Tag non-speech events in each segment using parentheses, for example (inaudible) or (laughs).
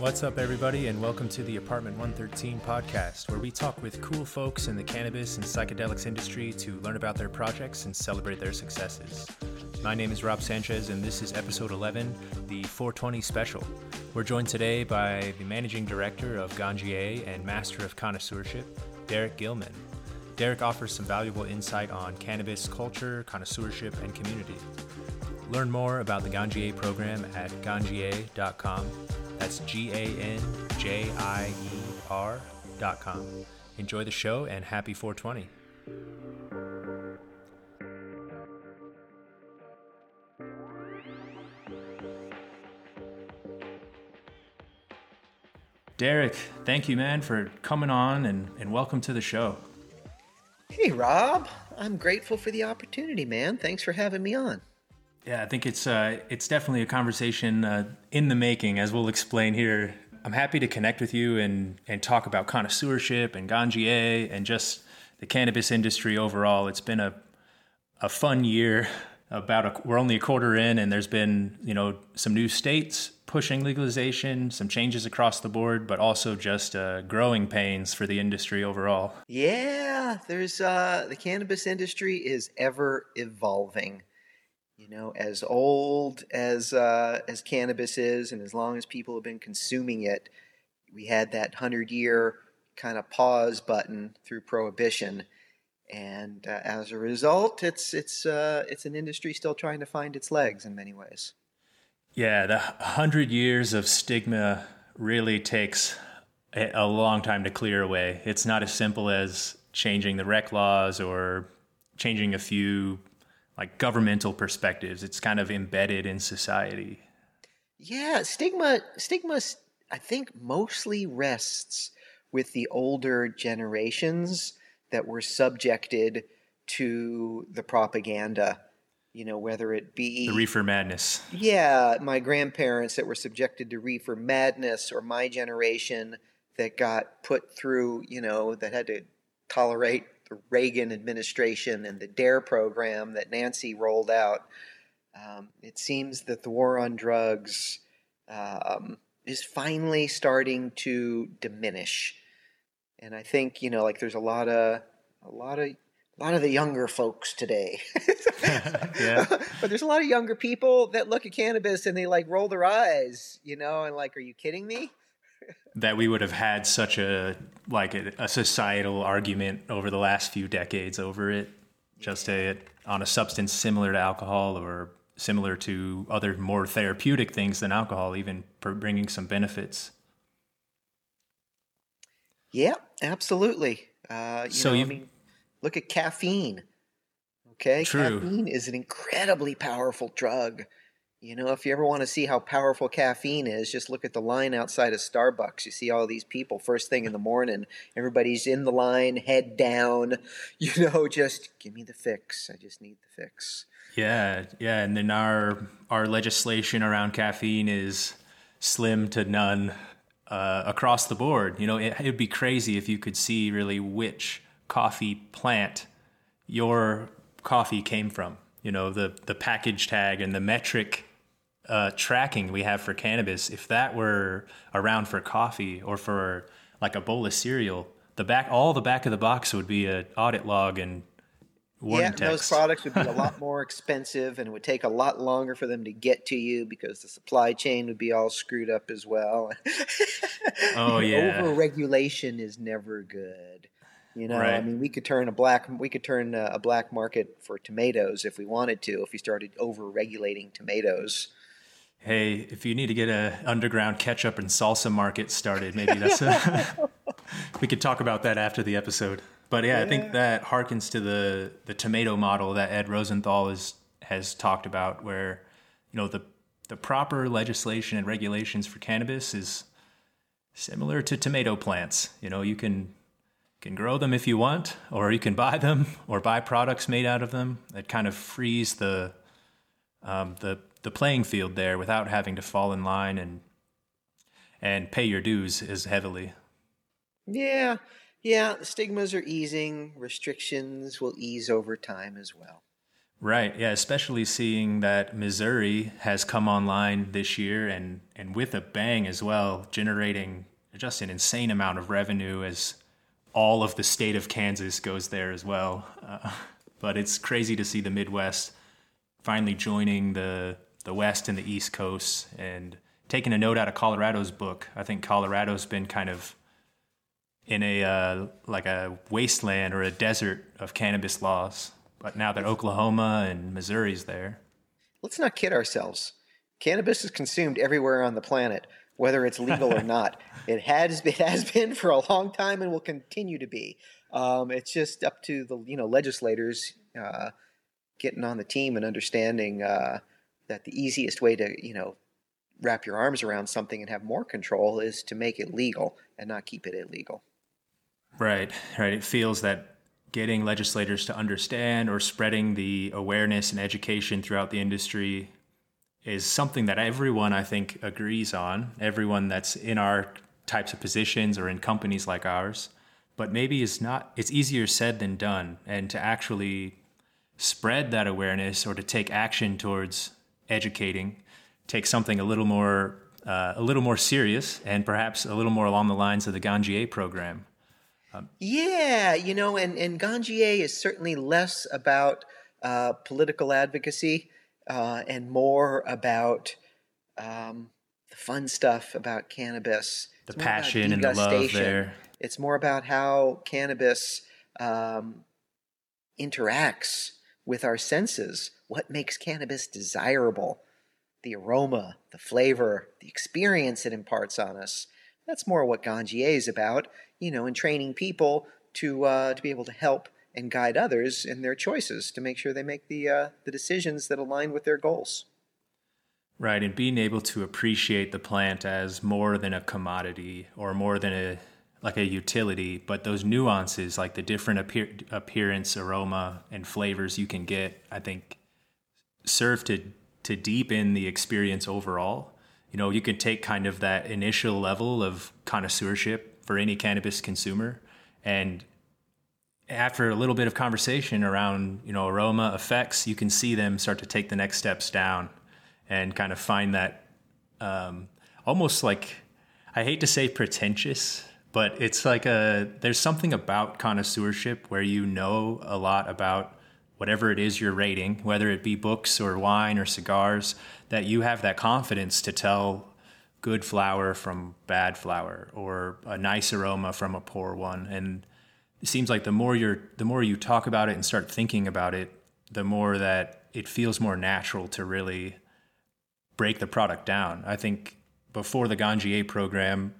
What's up, everybody, and welcome to the Apartment 113 podcast, where we talk with cool folks in the cannabis and psychedelics industry to learn about their projects and celebrate their successes. My name is Rob Sanchez, and this is episode 11, the 420 special. We're joined today by the managing director of Ganjier and master of connoisseurship, Derek Gilman. Derek offers some valuable insight on cannabis culture, connoisseurship, and community. Learn more about the Ganjier program at ganjier.com that's G A N J I E R dot com. Enjoy the show and happy 420. Derek, thank you, man, for coming on and, and welcome to the show. Hey, Rob. I'm grateful for the opportunity, man. Thanks for having me on. Yeah, I think it's uh, it's definitely a conversation uh, in the making, as we'll explain here. I'm happy to connect with you and and talk about connoisseurship and Ganjier and just the cannabis industry overall. It's been a a fun year. About a, we're only a quarter in, and there's been you know some new states pushing legalization, some changes across the board, but also just uh, growing pains for the industry overall. Yeah, there's uh, the cannabis industry is ever evolving. You know, as old as uh, as cannabis is, and as long as people have been consuming it, we had that hundred year kind of pause button through prohibition, and uh, as a result, it's it's uh, it's an industry still trying to find its legs in many ways. Yeah, the hundred years of stigma really takes a long time to clear away. It's not as simple as changing the rec laws or changing a few like governmental perspectives. It's kind of embedded in society. Yeah, stigma stigma I think mostly rests with the older generations that were subjected to the propaganda you know whether it be the reefer madness yeah my grandparents that were subjected to reefer madness or my generation that got put through you know that had to tolerate the Reagan administration and the DARE program that Nancy rolled out, um, it seems that the war on drugs um, is finally starting to diminish. And I think you know, like there's a lot of a lot of a lot of the younger folks today. (laughs) (laughs) yeah. but there's a lot of younger people that look at cannabis and they like roll their eyes, you know, and like, are you kidding me? (laughs) that we would have had such a like a, a, societal argument over the last few decades over it just a, on a substance similar to alcohol or similar to other more therapeutic things than alcohol even bringing some benefits yeah absolutely uh, you so know, you I mean, look at caffeine okay True. caffeine is an incredibly powerful drug you know, if you ever want to see how powerful caffeine is, just look at the line outside of Starbucks. You see all these people first thing in the morning. Everybody's in the line, head down. (laughs) You know, just give me the fix. I just need the fix. Yeah, yeah. And then our our legislation around caffeine is slim to none uh, across the board. You know, it, it'd be crazy if you could see really which coffee plant your coffee came from. You know, the the package tag and the metric uh, tracking we have for cannabis, if that were around for coffee or for like a bowl of cereal, the back all the back of the box would be an audit log and yeah, text. those products would be a lot (laughs) more expensive, and it would take a lot longer for them to get to you because the supply chain would be all screwed up as well. (laughs) oh yeah, over regulation is never good. You know, right. I mean, we could turn a black we could turn a black market for tomatoes if we wanted to. If we started over regulating tomatoes, hey, if you need to get a underground ketchup and salsa market started, maybe that's a, (laughs) (laughs) we could talk about that after the episode. But yeah, yeah, I think that harkens to the the tomato model that Ed Rosenthal is, has talked about, where you know the the proper legislation and regulations for cannabis is similar to tomato plants. You know, you can can grow them if you want, or you can buy them or buy products made out of them. That kind of frees the um, the the playing field there without having to fall in line and and pay your dues as heavily. Yeah, yeah. Stigmas are easing. Restrictions will ease over time as well. Right. Yeah. Especially seeing that Missouri has come online this year and, and with a bang as well, generating just an insane amount of revenue as all of the state of Kansas goes there as well. Uh, but it's crazy to see the Midwest finally joining the the West and the East Coast and taking a note out of Colorado's book. I think Colorado's been kind of in a uh, like a wasteland or a desert of cannabis laws but now that Oklahoma and Missouri's there. Let's not kid ourselves. Cannabis is consumed everywhere on the planet, whether it's legal or (laughs) not. It has it has been for a long time and will continue to be. Um, it's just up to the you know legislators uh, getting on the team and understanding uh, that the easiest way to you know wrap your arms around something and have more control is to make it legal and not keep it illegal. Right, right. It feels that getting legislators to understand or spreading the awareness and education throughout the industry is something that everyone I think agrees on. Everyone that's in our types of positions or in companies like ours, but maybe it's not. It's easier said than done, and to actually spread that awareness or to take action towards educating take something a little more uh, a little more serious and perhaps a little more along the lines of the Ganjier program. Um, yeah, you know, and, and Ganjier is certainly less about uh, political advocacy uh, and more about um, the fun stuff about cannabis. The passion and the love there. It's more about how cannabis um, interacts with our senses. What makes cannabis desirable? The aroma, the flavor, the experience it imparts on us. That's more what Ganjier is about you know, in training people to uh, to be able to help and guide others in their choices to make sure they make the uh, the decisions that align with their goals. Right, and being able to appreciate the plant as more than a commodity or more than a like a utility, but those nuances, like the different appear, appearance, aroma, and flavors you can get, I think serve to to deepen the experience overall. You know, you can take kind of that initial level of connoisseurship for any cannabis consumer. And after a little bit of conversation around, you know, aroma effects, you can see them start to take the next steps down and kind of find that um, almost like I hate to say pretentious, but it's like a there's something about connoisseurship where you know a lot about whatever it is you're rating, whether it be books or wine or cigars, that you have that confidence to tell good flower from bad flower or a nice aroma from a poor one. And it seems like the more you're the more you talk about it and start thinking about it the more that it feels more natural to really break the product down i think before the ganjier program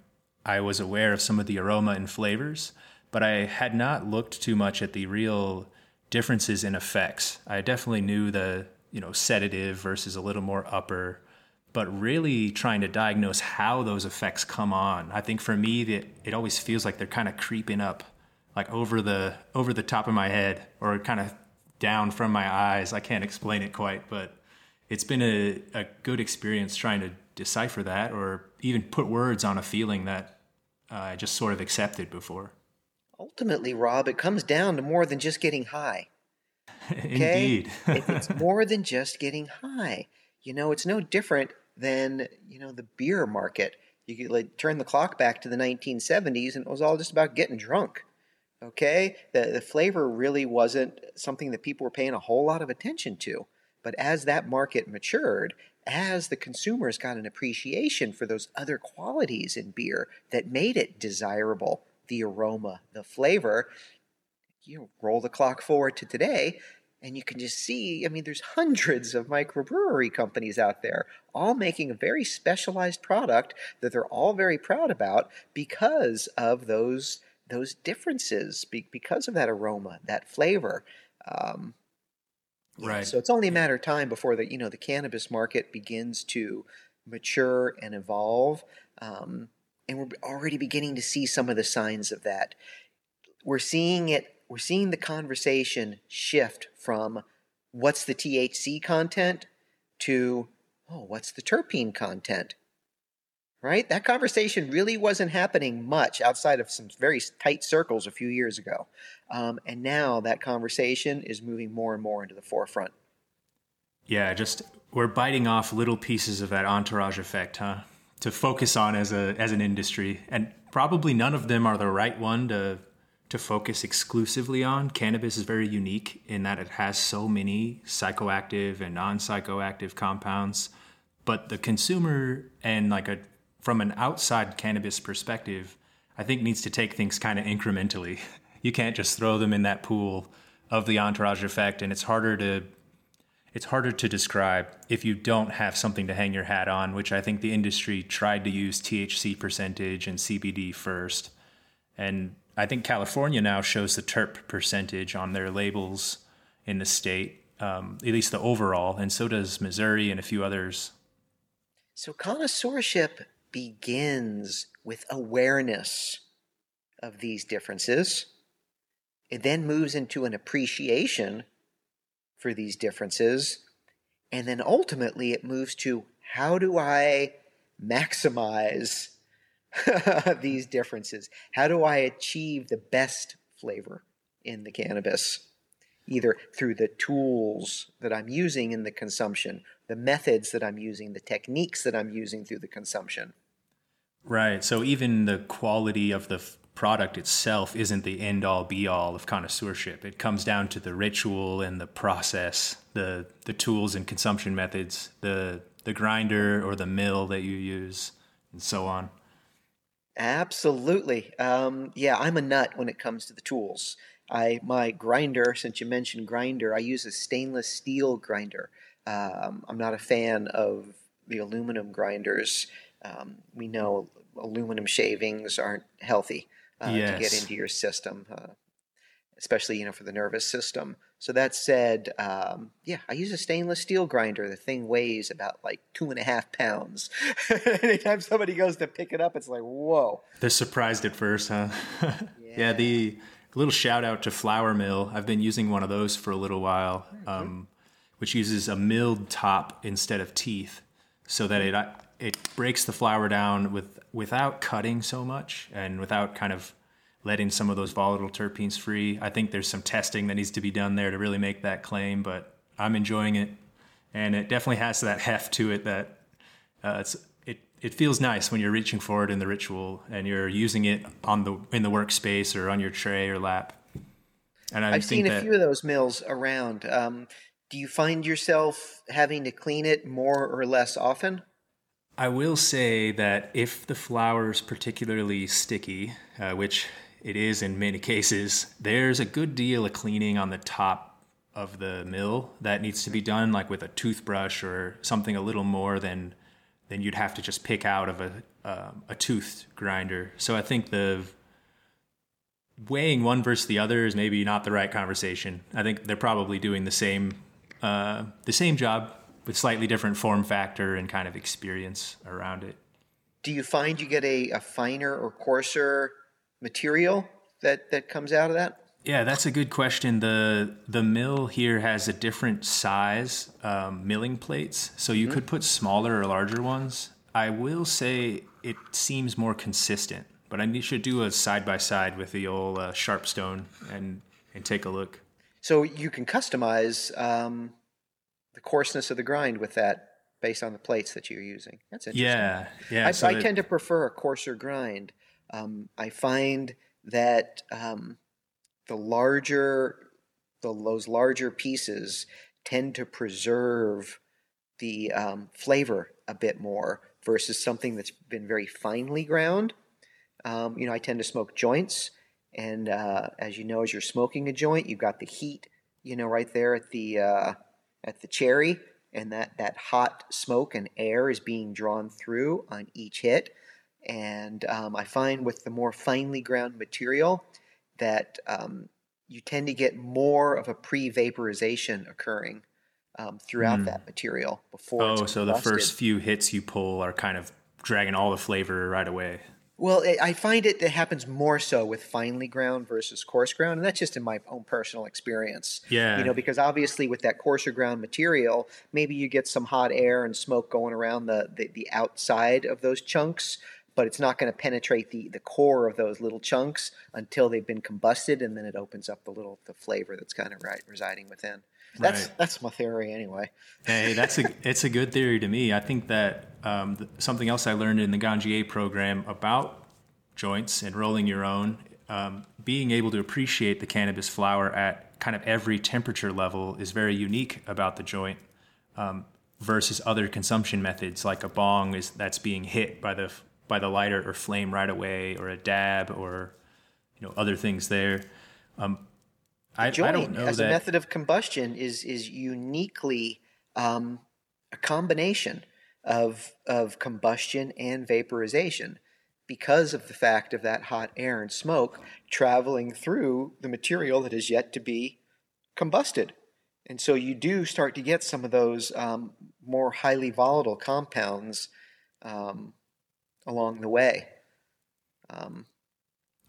i was aware of some of the aroma and flavors but i had not looked too much at the real differences in effects i definitely knew the you know sedative versus a little more upper but really trying to diagnose how those effects come on. I think for me that it always feels like they're kind of creeping up like over the over the top of my head or kind of down from my eyes. I can't explain it quite, but it's been a, a good experience trying to decipher that or even put words on a feeling that uh, I just sort of accepted before. Ultimately, Rob, it comes down to more than just getting high. (laughs) Okay? Indeed. (laughs) it's (laughs) more than just getting high. You know, it's no different than you know the beer market. You could like turn the clock back to the 1970s, and it was all just about getting drunk. Okay, the the flavor really wasn't something that people were paying a whole lot of attention to. But as that market matured, as the consumers got an appreciation for those other qualities in beer that made it desirable, the aroma, the flavor, you know—roll the clock forward to today, and you can just see, I mean, there's hundreds of microbrewery companies out there, all making a very specialized product that they're all very proud about because of those those differences, because of that aroma, that flavor. Um, right. So it's only a matter of time before the you know the cannabis market begins to mature and evolve, um, and we're already beginning to see some of the signs of that. We're seeing it we're seeing the conversation shift from what's the THC content to, oh, what's the terpene content? Right? That conversation really wasn't happening much outside of some very tight circles a few years ago. Um, and now that conversation is moving more and more into the forefront. Yeah, just we're biting off little pieces of that entourage effect, huh? To focus on as a as an industry, and probably none of them are the right one to to focus exclusively on. Cannabis is very unique in that it has so many psychoactive and non-psychoactive compounds, but the consumer and like a from an outside cannabis perspective, I think needs to take things kind of incrementally. (laughs) You can't just throw them in that pool of the entourage effect and it's harder to it's harder to describe if you don't have something to hang your hat on, which I think the industry tried to use THC percentage and CBD first. And I think California now shows the terp percentage on their labels in the state, um, at least the overall, and so does Missouri and a few others. So connoisseurship begins with awareness of these differences. It then moves into an appreciation for these differences. And then ultimately it moves to how do I maximize (laughs) these differences? How do I achieve the best flavor in the cannabis? Either through the tools that I'm using in the consumption, the methods that I'm using, the techniques that I'm using through the consumption. Right. So even the quality of the product itself isn't the end all be all of connoisseurship. It comes down to the ritual and the process, the the tools and consumption methods, the the grinder or the mill that you use, and so on. Absolutely. Um, yeah, I'm a nut when it comes to the tools. I my grinder, since you mentioned grinder, I use a stainless steel grinder. Um, I'm not a fan of the aluminum grinders. Um, we know aluminum shavings aren't healthy uh, yes. to get into your system, uh, especially you know for the nervous system. So that said, um, yeah, I use a stainless steel grinder. The thing weighs about like two and a half pounds. (laughs) Anytime somebody goes to pick it up, it's like whoa. They're surprised at first, huh? yeah. (laughs) yeah. The little shout out to Flower Mill. I've been using one of those for a little while, mm-hmm. um, which uses a milled top instead of teeth, so that it it breaks the flower down with without cutting so much and without kind of letting some of those volatile terpenes free. I think there's some testing that needs to be done there to really make that claim, but I'm enjoying it, and it definitely has that heft to it that uh, it's it it feels nice when you're reaching for it in the ritual and you're using it on the in the workspace or on your tray or lap. And I have seen a few of those mills around. Um, do you find yourself having to clean it more or less often? I will say that if the flower is particularly sticky, uh, which it is in many (laughs) cases, there's a good deal of cleaning on the top of the mill that needs to be done, like with a toothbrush or something a little more than than you'd have to just pick out of a um, a tooth grinder. So I think the weighing one versus the other is maybe not the right conversation. I think they're probably doing the same uh, the same job with slightly different form factor and kind of experience around it. Do you find you get a, a finer or coarser material that, that comes out of that? Yeah, that's a good question. the The mill here has a different size um, milling plates, so you mm-hmm. could put smaller or larger ones. I will say it seems more consistent, but I should do a side by side with the old uh, Sharpstone and and take a look. So you can customize um, the coarseness of the grind with that based on the plates that you're using. That's interesting. Yeah, yeah. I, so I tend to prefer a coarser grind. Um, I find that um, the larger, the, those larger pieces tend to preserve the um, flavor a bit more versus something that's been very finely ground. Um, you know, I tend to smoke joints, and uh, as you know, as you're smoking a joint, you've got the heat, you know, right there at the uh, at the cherry, and that, that hot smoke and air is being drawn through on each hit. And um, I find with the more finely ground material that um, you tend to get more of a pre vaporization occurring um, throughout mm. that material before. Oh, so the first few hits you pull are kind of dragging all the flavor right away. Well, it, I find it that happens more so with finely ground versus coarse ground, and that's just in my own personal experience. Yeah. You know, because obviously with that coarser ground material, maybe you get some hot air and smoke going around the the, the outside of those chunks, but it's not going to penetrate the the core of those little chunks until they've been combusted, and then it opens up the little the flavor that's kind of right residing within. That's Right. that's my theory anyway. Hey, that's a (laughs) it's a good theory to me. I think that um, th- something else I learned in the Ganjier program about joints and rolling your own, um, being able to appreciate the cannabis flower at kind of every temperature level is very unique about the joint um, versus other consumption methods like a bong is that's being hit by the by the lighter or flame right away, or a dab, or you know other things there. Um, I, I don't know as that. a method of combustion is is uniquely um, a combination of of combustion and vaporization because of the fact of that hot air and smoke traveling through the material that is yet to be combusted. And so you do start to get some of those um, more highly volatile compounds um, along the way. Um,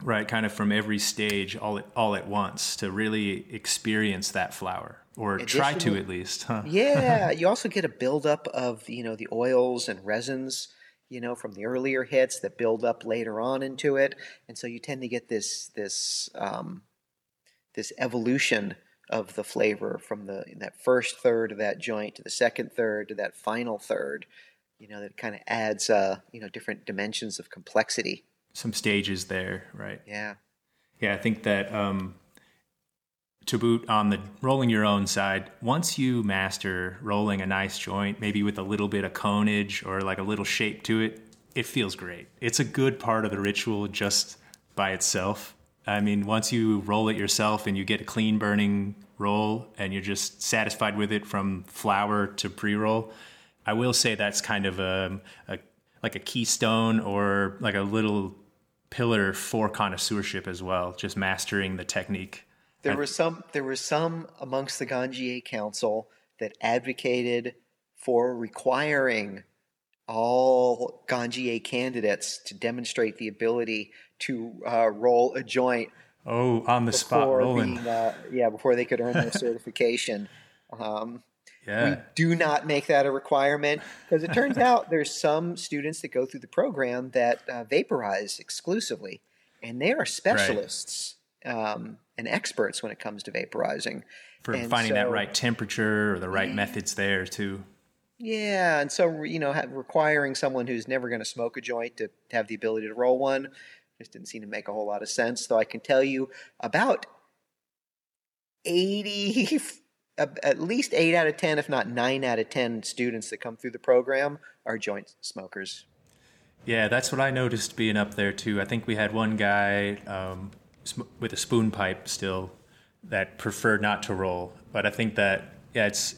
right kind of from every stage all at, all at once to really experience that flower or try to at least huh? yeah, (laughs) you also get a buildup of you know the oils and resins, you know, from the earlier hits that build up later on into it, and so you tend to get this this um, this evolution of the flavor from the that first third of that joint to the second third to that final third. You know, that kind of adds uh, you know different dimensions of complexity. some stages there right Yeah. yeah i think that um to boot on the rolling your own side once you master rolling a nice joint maybe with a little bit of conage or like a little shape to it it feels great it's a good part of the ritual just by itself i mean once you roll it yourself and you get a clean burning roll and you're just satisfied with it from flower to pre-roll i will say that's kind of a, a like a keystone or like a little pillar for connoisseurship as well just mastering the technique There were some there were some amongst the Ganjier Council that advocated for requiring all Ganjier candidates to demonstrate the ability to uh, roll a joint oh on the spot before rolling being, uh, yeah before they could earn their certification. Um, we do not make that a requirement because it turns out there's some students that go through the program that uh, vaporize exclusively, and they are specialists um, and experts when it comes to vaporizing. for and finding that right temperature or the right methods there too Yeah, and so you know, requiring someone who's never going to smoke a joint to have the ability to roll one just didn't seem to make a whole lot of sense. Though I can tell you about eighty, at least eight out of ten, if not nine out of ten, students that come through the program are joint smokers. Yeah, that's what I noticed being up there too. I think we had one guy um, sm- with a spoon pipe still that preferred not to roll, but I think that yeah, it's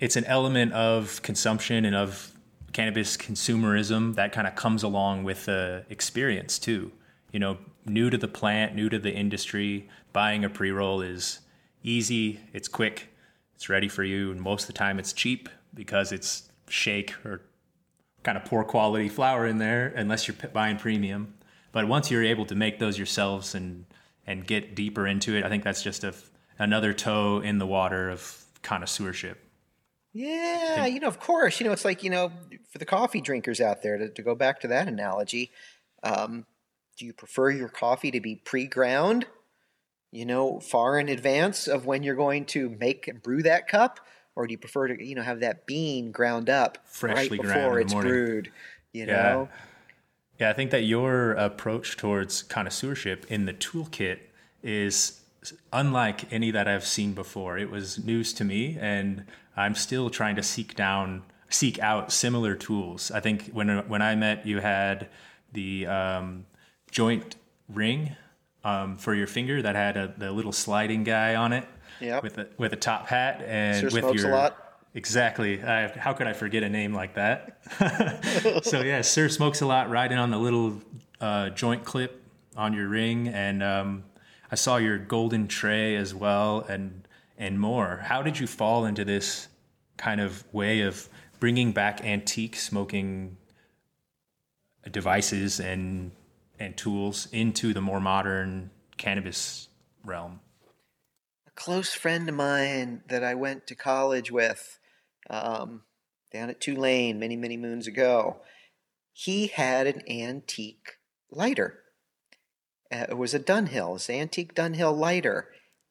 it's an element of consumption and of cannabis consumerism that kind of comes along with the experience too. You know, new to the plant, new to the industry, buying a pre-roll is easy, it's quick, it's ready for you, and most of the time it's cheap because it's shake or kind of poor quality flower in there unless you're buying premium. But once you're able to make those yourselves and and get deeper into it, I think that's just a another toe in the water of connoisseurship. Yeah, you know, of course. You know, it's like, you know, for the coffee drinkers out there, to, to go back to that analogy, um, do you prefer your coffee to be pre ground, you know, far in advance of when you're going to make and brew that cup? Or do you prefer to, you know, have that bean ground up Freshly right before it's morning. brewed? You Yeah. know? Yeah, I think that your approach towards connoisseurship in the toolkit is unlike any that I've seen before. It was news to me, and I'm still trying to seek down, seek out similar tools. I think when when I met, you had the um, joint ring um, for your finger that had a, the little sliding guy on it Yep. with a with a top hat and Sir with smokes a your lot. Exactly. I, how could I forget a name like that? (laughs) so yeah, Sir smokes a lot, riding on the little uh, joint clip on your ring, and um, I saw your golden tray as well, and and more. How did you fall into this kind of way of bringing back antique smoking devices and and tools into the more modern cannabis realm? A close friend of mine that I went to college with um, down at Tulane many, many moons ago, he had an antique lighter. Uh, it was a Dunhill, an antique Dunhill lighter,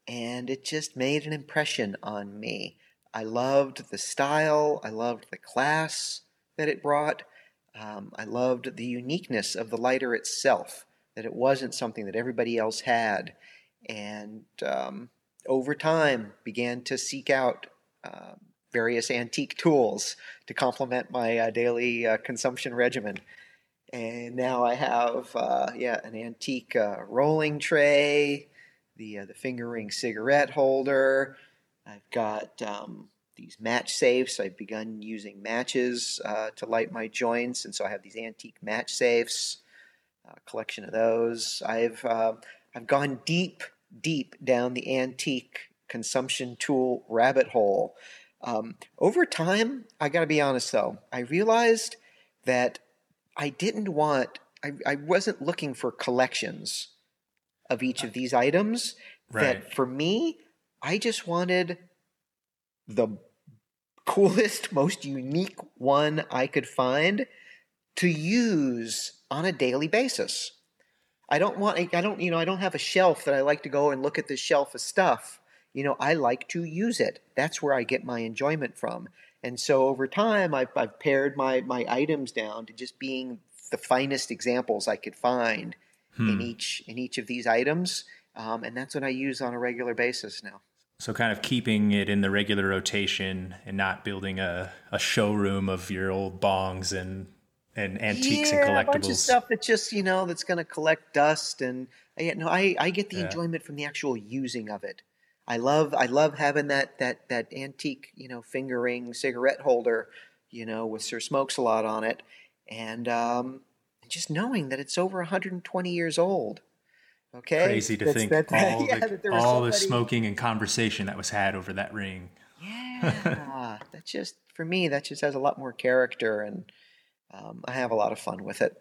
and it just made an impression on me. I loved the style, I loved the class that it brought. Um, I loved the uniqueness of the lighter itself, that it wasn't something that everybody else had. And um, over time, began to seek out uh, various antique tools to complement my uh, daily uh, consumption regimen. And now I have, uh, yeah, an antique uh, rolling tray, the uh, the finger ring cigarette holder. I've got um, these match safes. I've begun using matches uh, to light my joints, and so I have these antique match safes. A collection of those. I've uh, I've gone deep, deep down the antique consumption tool rabbit hole. Um, over time, I got to be honest though, I realized that I didn't want. I, I wasn't looking for collections of each of these items. Right. That for me, I just wanted the coolest, most unique one I could find to use on a daily basis. I don't want, I don't, you know, I don't have a shelf that I like to go and look at this shelf of stuff. You know, I like to use it. That's where I get my enjoyment from. And so over time, I've, I've pared my, my items down to just being the finest examples I could find Hmm. in each in each of these items, um, and that's what I use on a regular basis now. So kind of keeping it in the regular rotation and not building a, a showroom of your old bongs and and antiques yeah, and collectibles. a bunch of stuff that just you know that's going to collect dust, and I, no, I I get the Yeah. enjoyment from the actual using of it. I love I love having that that that antique you know finger ring cigarette holder, you know, with Sir Smokes a lot on it, and um, and just knowing that it's over 120 years old. Okay, Crazy to That's- think that- (laughs) all, yeah, the, that there was all the smoking and conversation that was had over that ring. Yeah, (laughs) that just for me that just has a lot more character, and um, I have a lot of fun with it.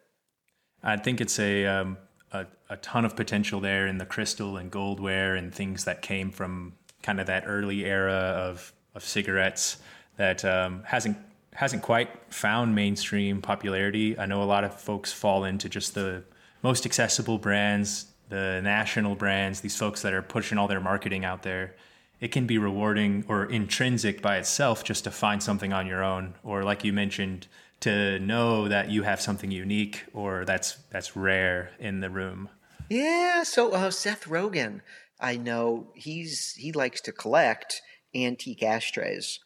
I think it's a, um, a a ton of potential there in the crystal and goldware and things that came from kind of that early era of of cigarettes that um, hasn't hasn't quite found mainstream popularity. I know a lot of folks fall into just the most accessible brands, the national brands, these folks that are pushing all their marketing out there. It can be rewarding or intrinsic by itself just to find something on your own, or like you mentioned, to know that you have something unique or that's that's rare in the room. Yeah, so uh, Seth Rogen, I know he's he likes to collect antique ashtrays.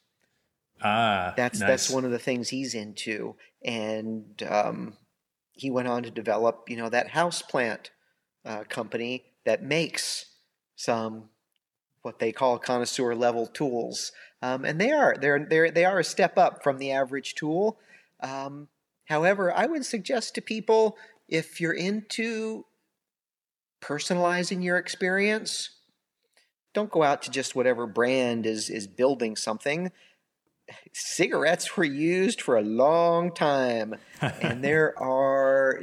Ah, That's nice. that's one of the things he's into, and um, he went on to develop, you know, that Houseplant uh, company that makes some what they call connoisseur level tools, um, and they are they're they they are a step up from the average tool. Um, however, I would suggest to people if you're into personalizing your experience, don't go out to just whatever brand is is building something cigarettes were used for a long time, and (laughs) there are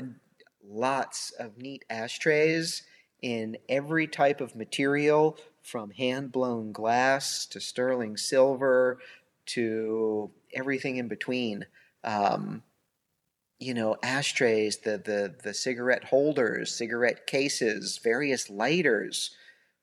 lots of neat ashtrays in every type of material from hand blown glass to sterling silver to everything in between. Um, you know, ashtrays, the, the, the cigarette holders, cigarette cases, various lighters.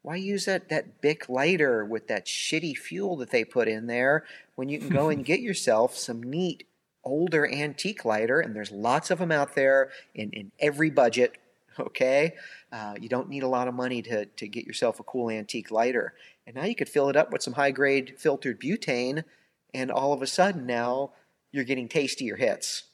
Why use that, that Bic lighter with that shitty fuel that they put in there when you can go and (laughs) get yourself some neat older antique lighter? And there's lots of them out there in, in every budget. (laughs) Okay, uh, you don't need a lot of money to, to get yourself a cool antique lighter. And now you could fill it up with some high grade filtered butane, and all of a sudden now you're getting tastier hits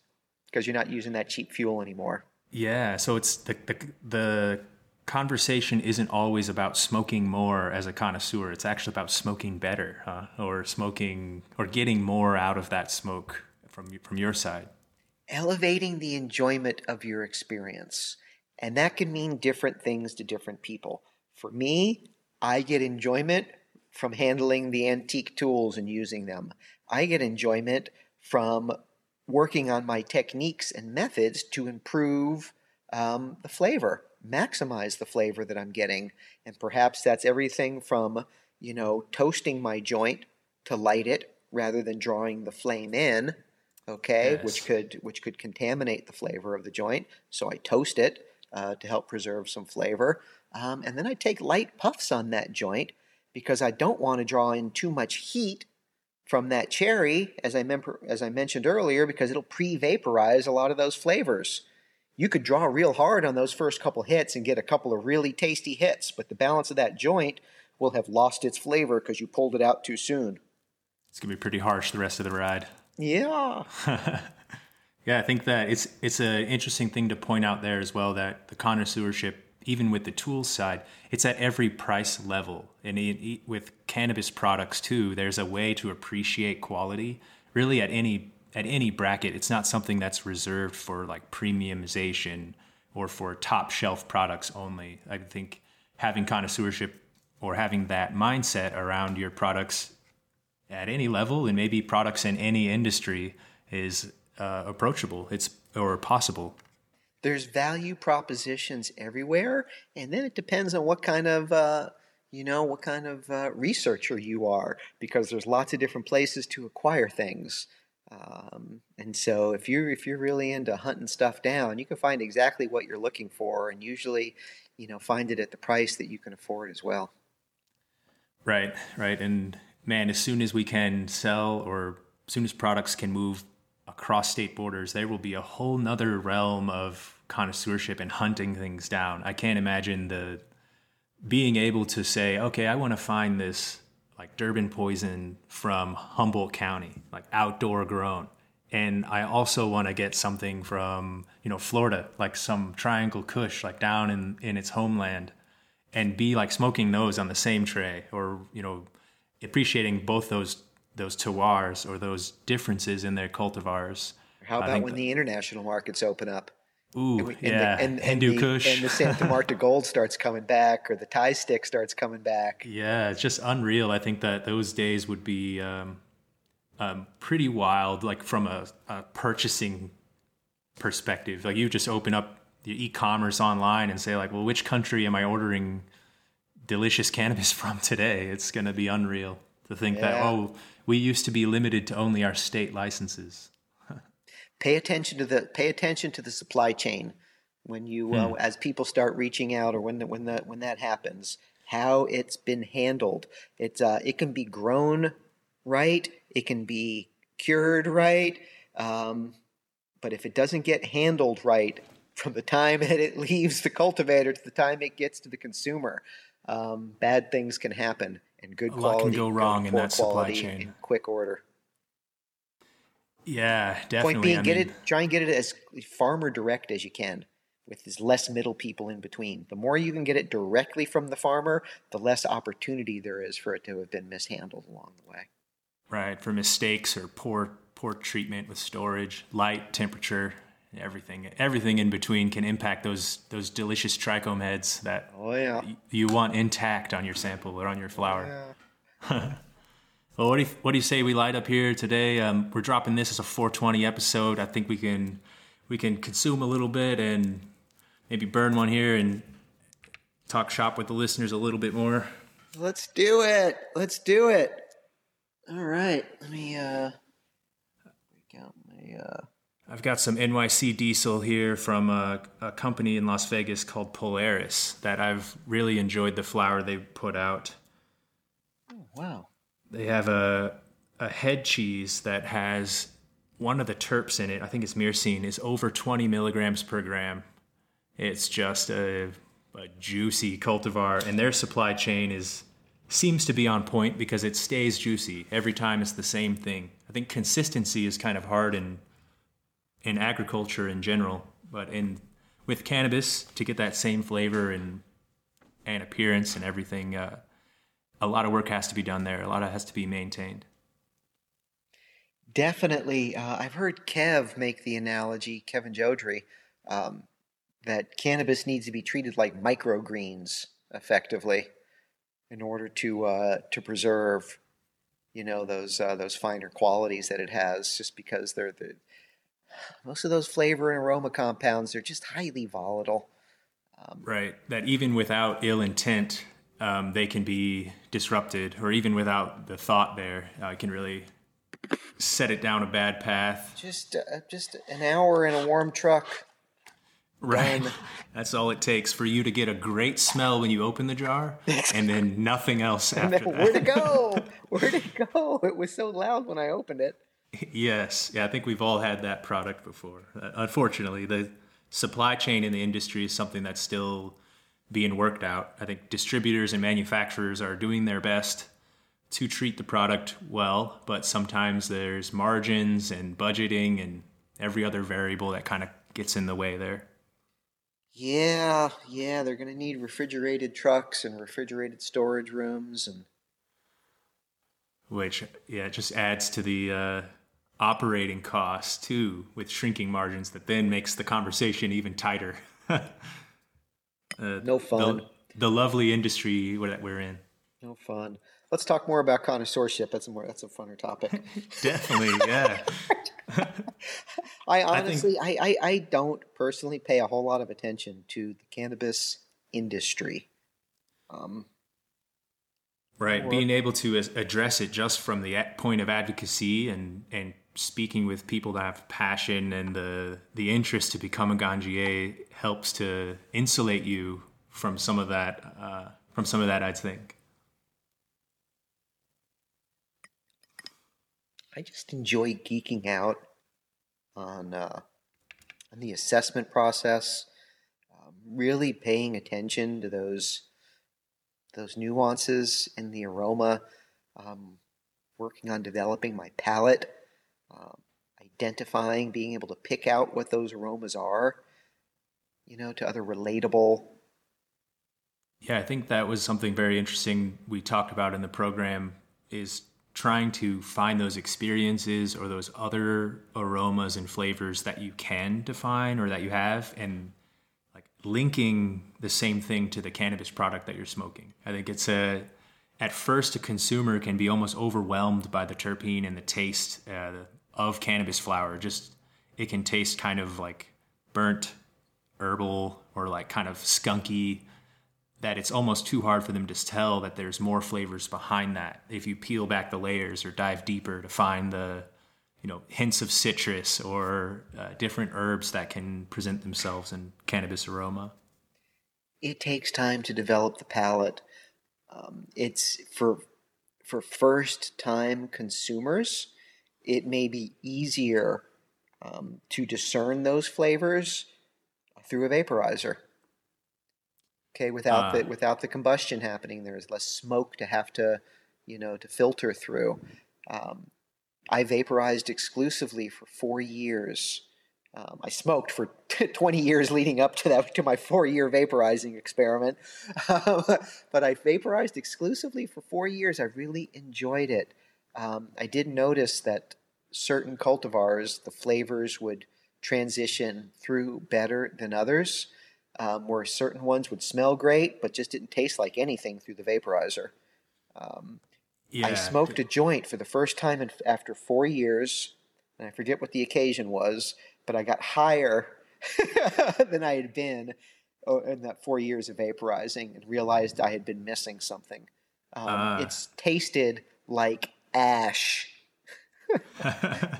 because you're not using that cheap fuel anymore. Yeah, so it's the, the the conversation isn't always about smoking more as a connoisseur. It's actually about smoking better, huh? or smoking or getting more out of that smoke from from your side. Elevating the enjoyment of your experience. And that can mean different things to different people. For me, I get enjoyment from handling the antique tools and using them. I get enjoyment from working on my techniques and methods to improve um, the flavor, maximize the flavor that I'm getting. And perhaps that's everything from, you know, toasting my joint to light it rather than drawing the flame in, okay, Yes. which could which could contaminate the flavor of the joint. So I toast it uh, to help preserve some flavor, um, and then I take light puffs on that joint because I don't want to draw in too much heat from that cherry, as I, mem- as I mentioned earlier, because it'll pre-vaporize a lot of those flavors. You could draw real hard on those first couple hits and get a couple of really tasty hits, but the balance of that joint will have lost its flavor because you pulled it out too soon. It's gonna be pretty harsh the rest of the ride. Yeah. (laughs) Yeah, I think that it's it's an interesting thing to point out there as well that the connoisseurship, even with the tools side, it's at every price level, and it, it- with cannabis products too, there's a way to appreciate quality. Really, at any at any bracket, it's not something that's reserved for like premiumization or for top shelf products only. I think having connoisseurship or having that mindset around your products at any level and maybe products in any industry is uh, approachable. It's or possible. There's value propositions everywhere, and then it depends on what kind of uh, you know what kind of uh, researcher you are, because there's lots of different places to acquire things. Um, and so, if you're if you're really into hunting stuff down, you can find exactly what you're looking for, and usually, you know, find it at the price that you can afford as well. Right, right. And man, as soon as we can sell or as soon as products can move across state borders, there will be a whole nother realm of connoisseurship and hunting things down. I can't imagine the being able to say, okay, I want to find this like Durban poison from Humboldt County, like outdoor grown. And I also want to get something from, you know, Florida, like some triangle kush, like down in, in its homeland and be like smoking those on the same tray or, you know, appreciating both those those terroirs or those differences in their cultivars. How about when that- the international markets open up? Ooh, And, we- and yeah, the, and, and Hindu the, Kush. and the Santa Marta (laughs) Gold starts coming back, or the Thai stick starts coming back. Yeah, it's just unreal. I think that those days would be um, um, pretty wild, like from a, a purchasing perspective. Like you just open up your e-commerce online and say, like, well, which country am I ordering delicious cannabis (laughs) from today? It's going to be unreal to think that oh, we used to be limited to only our state licenses. (laughs) pay attention to the pay attention to the supply chain when you uh, as people start reaching out or when the, when that when that happens how it's been handled it's uh, it can be grown right it can be cured right um, but if it doesn't get handled right from the time (laughs) that it leaves the cultivator to the time it gets to the consumer um, bad things can happen and good A lot can go wrong in that supply chain. in quick order Yeah, definitely. Point being, I get mean, it. Try and get it as farmer direct as you can, with as less middle people in between. The more you can get it directly from the farmer, the less opportunity there is for it to have been mishandled along the way. right for mistakes or poor poor treatment with storage light temperature everything everything in between can impact those those delicious trichome heads that Oh yeah. y- you want intact on your sample or on your flower (laughs) well what do you, what do you say we light up here today um, we're dropping this as a 420 episode i think we can we can consume a little bit and maybe burn one here and talk shop with the listeners a little bit more Let's do it. Let's do it. All right. Let me uh break out my uh I've got some NYC diesel here from a, a company in Las Vegas called Polaris that I've really enjoyed the flower they put out. Oh, wow. They have a a head cheese that has one of the terps in it. I think it's myrcene is over 20 milligrams per gram. It's just a, a juicy cultivar, and their supply chain is seems to be on point because it stays juicy every time. It's the same thing. I think consistency is kind of hard in in agriculture in general, but in with cannabis to get that same flavor and and appearance and everything. Uh, a lot of work has to be done there. A lot of has to be maintained. Definitely. Uh, I've heard Kev make the analogy, Kevin Jodrey, um, that cannabis needs to be treated like microgreens effectively in order to uh, to preserve, you know, those uh, those finer qualities that it has. Just because they're the most of those flavor and aroma compounds are just highly volatile. Um, right. That even without ill intent, um, they can be disrupted, or even without the thought there, uh, can really set it down a bad path. Just, uh, just an hour in a warm truck. Right. (laughs) That's all it takes for you to get a great smell when you open the jar, (laughs) and then nothing else after that. Where'd it go? (laughs) Where'd it go? It was so loud when I opened it. Yes, yeah, I think we've all had that product before. Uh, unfortunately, the supply chain in the industry is something that's still being worked out. I think distributors and manufacturers are doing their best to treat the product well, but sometimes there's margins and budgeting and every other variable that kind of gets in the way there. Yeah, yeah, they're going to need refrigerated trucks and refrigerated storage rooms and which yeah, it just adds to the uh, operating costs too with shrinking margins that then makes the conversation even tighter. (laughs) uh, no fun. The, the, lovely industry that we're in. No fun. Let's talk more about connoisseurship. That's a more that's a funner topic. (laughs) Definitely, yeah. (laughs) I honestly, I, think, I, I, I don't personally pay a whole lot of attention to the cannabis industry. Um, right, or, being able to address it just from the point of advocacy and and speaking with people that have passion and the the interest to become a ganjier helps to insulate you from some of that uh, from some of that I think. I just enjoy geeking out on uh, on the assessment process, um, really paying attention to those those nuances in the aroma. Um, working on developing my palate um, identifying, being able to pick out what those aromas are, you know, to other relatable. Yeah, I think that was something very interesting we talked about in the program is trying to find those experiences or those other aromas and flavors that you can define or that you have and like linking the same thing to the cannabis product that you're smoking. I think it's a at first a consumer can be almost overwhelmed by the terpene and the taste, uh, of cannabis flower. Just it can taste kind of like burnt herbal or like kind of skunky that it's almost too hard for them to tell that there's more flavors behind that if you peel back the layers or dive deeper to find the you know hints of citrus or uh, different herbs that can present themselves in cannabis aroma it takes time to develop the palate um, it's for for first time consumers it may be easier um, to discern those flavors through a vaporizer. Okay, without uh. the without the combustion happening, there is less smoke to have to, you know, to filter through. Um, I vaporized exclusively for four years. Um, I smoked for t- (laughs) 20 years leading up to that to my four-year vaporizing experiment, (laughs) but I vaporized exclusively for four years. I really enjoyed it. Um, I did notice that certain cultivars, the flavors would transition through better than others, um, where certain ones would smell great but just didn't taste like anything through the vaporizer. Um, yeah. I smoked a joint for the first time in, after four years, and I forget what the occasion was, but I got higher (laughs) than I had been oh, in that four years of vaporizing and realized I had been missing something. Um, uh. It's tasted like ash (laughs)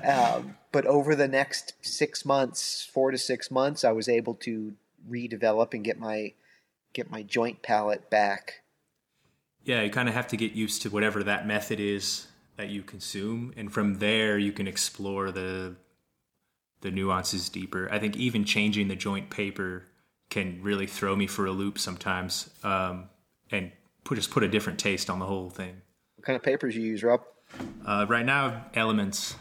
um, but over the next six months, four to six months, I was able to redevelop and get my get my joint palate back. Yeah, you kind of have to get used to whatever that method is that you consume, and from there you can explore the the nuances deeper. I think even changing the joint paper can really throw me for a loop sometimes, um, and put just put a different taste on the whole thing. What kind of papers you use, Rob? Uh, right now, elements.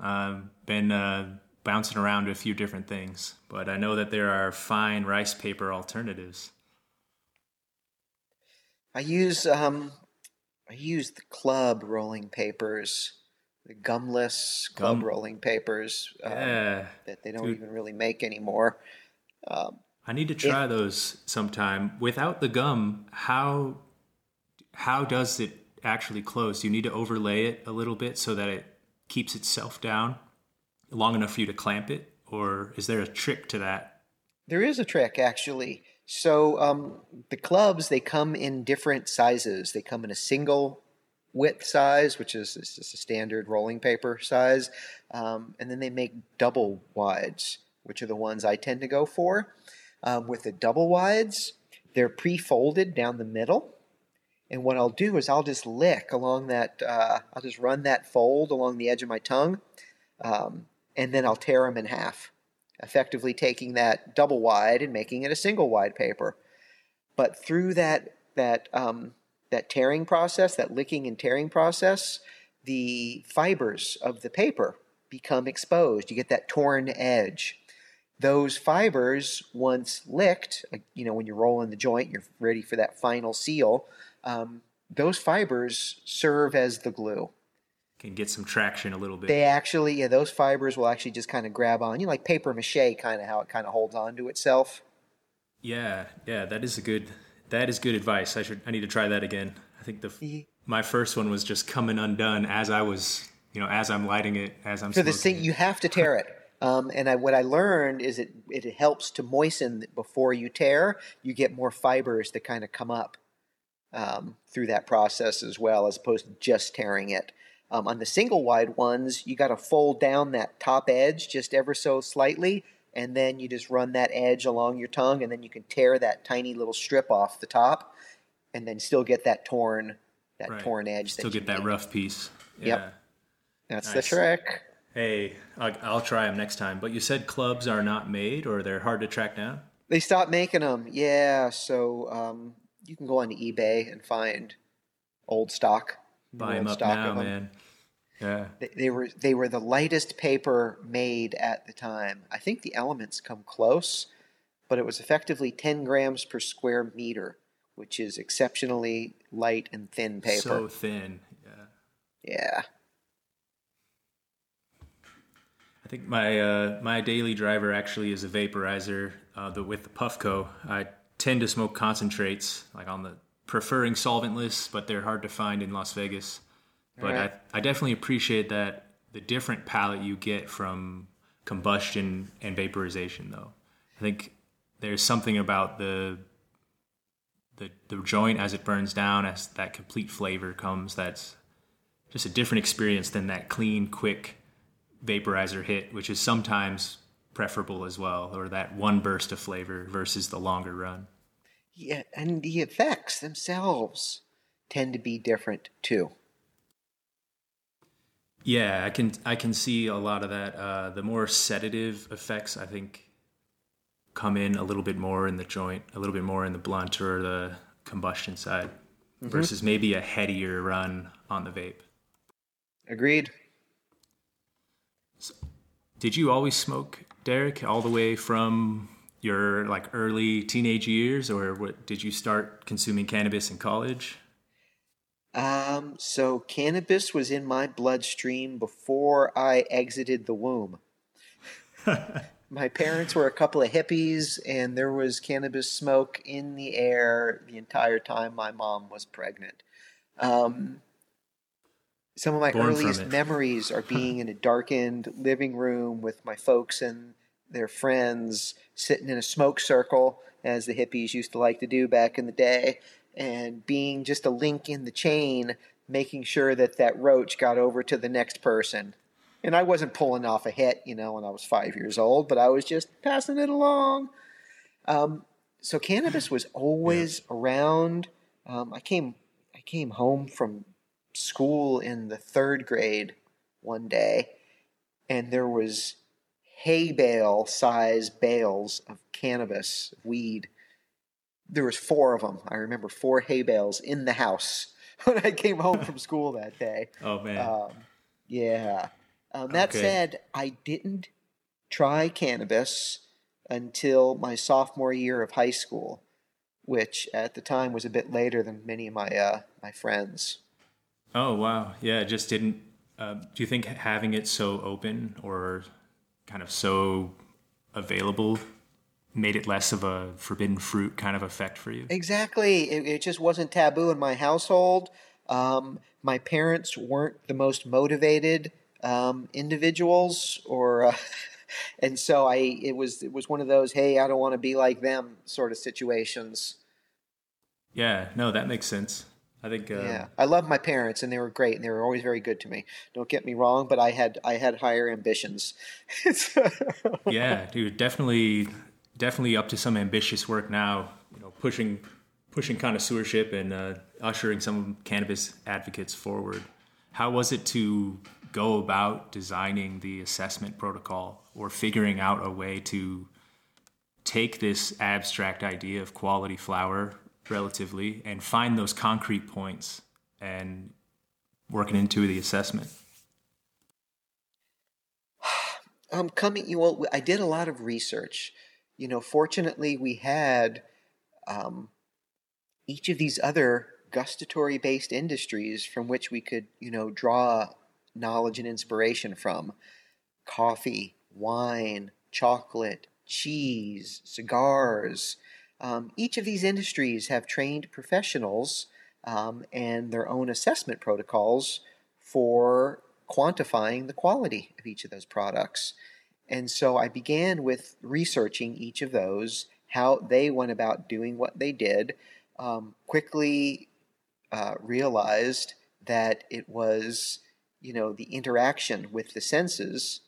I've uh, been uh, bouncing around to a few different things, but I know that there are fine rice paper alternatives. I use um, I use the club rolling papers, the gumless club Gum. rolling papers um, yeah, that they don't dude. even really make anymore. Um, I need to try those sometime. Without the gum, how how does it actually closed, You need to overlay it a little bit so that it keeps itself down. long enough for you to clamp it, or is there a trick to that? There is a trick actually. So um, the clubs they come in different sizes. They come in a single width size, which is, is just a standard rolling paper size, um, and then they make double wides, which are the ones I tend to go for. Um, with the double wides, they're pre-folded down the middle, and what I'll do is I'll just lick along that. Uh, I'll just run that fold along the edge of my tongue, um, and then I'll tear them in half, effectively taking that double wide and making it a single wide paper. But through that that um, that tearing process, that licking and tearing process, the fibers of the paper become exposed. You get that torn edge. Those fibers, once licked, you know, when you're rolling the joint, you're ready for that final seal. Um, those fibers serve as the glue. Can get some traction a little bit. They actually, yeah, those fibers will actually just kind of grab on you, like paper mache, kind of how it kind of holds on to itself. Yeah, yeah, that is a good that is good advice. I should I need to try that again. I think the my first one was just coming undone as I was, you know, as I'm lighting it, as I'm. So the thing you have to tear it. (laughs) Um, and I, what I learned is it it helps to moisten before you tear. You get more fibers that kind of come up um, through that process as well, as opposed to just tearing it. Um, on the single wide ones, you got to fold down that top edge just ever so slightly and then you just run that edge along your tongue, and then you can tear that tiny little strip off the top, and then still get that torn that right. torn edge. Still get that rough piece. Yeah. Yep, that's nice. the trick. Hey, I'll, I'll try them next time. But you said clubs are not made, or they're hard to track down. They stopped making them. Yeah, so um, you can go on eBay and find old stock. Buy them up now, man. Yeah. They, they, were they were the lightest paper made at the time. I think the elements come close, but it was effectively 10 grams per square meter, which is exceptionally light and thin paper. So thin. Yeah. Yeah. I think my uh, my daily driver actually is a vaporizer uh, the, with the Puffco. I tend to smoke concentrates, like on the preferring solventless, but they're hard to find in Las Vegas. But right. I, I definitely appreciate that the different palette you get from combustion and vaporization, though. I think there's something about the the the joint as it burns down, as that complete flavor comes. That's just a different experience than that clean, quick vaporizer hit, which is sometimes preferable as well, or that one burst of flavor versus the longer run. Yeah, and the effects themselves tend to be different too. Yeah, I can I can see a lot of that. Uh, the more sedative effects, I think, come in a little bit more in the joint, a little bit more in the blunt or the combustion side, mm-hmm. versus maybe a headier run on the vape. Agreed. So, did you always smoke, Derek, all the way from your like early teenage years, or what? Did you start consuming cannabis in college? Um, so cannabis was in my bloodstream before I exited the womb. (laughs) my parents were a couple of hippies, and there was cannabis smoke in the air the entire time my mom was pregnant. Um, some of my Born earliest memories are (laughs) being in a darkened living room with my folks and their friends sitting in a smoke circle, as the hippies used to like to do back in the day, and being just a link in the chain, making sure that that roach got over to the next person. And I wasn't pulling off a hit, you know, when I was five years old, but I was just passing it along. Um, so cannabis was always yeah. around. Um, I came, I came home from school in the third grade one day, and there was hay bale size bales of cannabis weed there was four of them. I remember four hay bales in the house (laughs) when I came home from (laughs) school that day. Oh man. Um, yeah. Um, that okay. said, I didn't try cannabis until my sophomore year of high school, which at the time was a bit later than many of my uh, my friends. Oh wow! Yeah, it just didn't. Uh, do you think having it so open or kind of so available made it less of a forbidden fruit kind of effect for you? Exactly. It, it just wasn't taboo in my household. Um, my parents weren't the most motivated um, individuals or. Uh, (laughs) and so I, it was, it was one of those, hey, I don't want to be like them sort of situations. Yeah, no, that makes sense. I think. Uh, yeah, I love my parents, and they were great, and they were always very good to me. Don't get me wrong, but I had I had higher ambitions. (laughs) yeah, dude, definitely, definitely up to some ambitious work now. You know, pushing pushing connoisseurship and uh, ushering some cannabis advocates forward. How was it to go about designing the assessment protocol or figuring out a way to take this abstract idea of quality flower relatively and find those concrete points and working into the assessment? (sighs) I'm coming, you well, I did a lot of research. You know, fortunately, we had um, each of these other gustatory based industries from which we could, you know, draw knowledge and inspiration from coffee, wine, chocolate, cheese, cigars. Um, each of these industries have trained professionals um, and their own assessment protocols for quantifying the quality of each of those products. And so I began with researching each of those, how they went about doing what they did, um, quickly uh, realized that it was you know, the interaction with the senses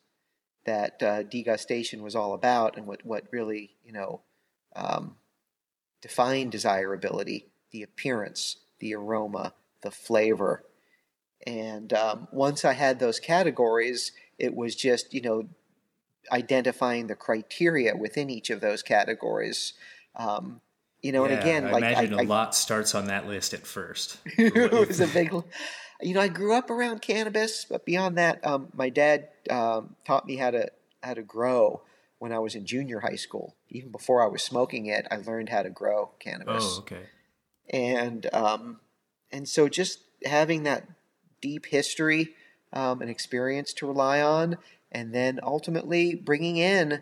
that uh, degustation was all about and what, what really, you know, um, defined desirability, the appearance, the aroma, the flavor. And um, once I had those categories, it was just, you know, identifying the criteria within each of those categories. Um, you know, yeah, and again, I like imagine I, a lot starts on that list at first. (laughs) it was a big, you know, I grew up around cannabis, but beyond that, um, my dad um, taught me how to how to grow when I was in junior high school. Even before I was smoking it, I learned how to grow cannabis. Oh, okay. And um, and so just having that deep history um, and experience to rely on, and then ultimately bringing in,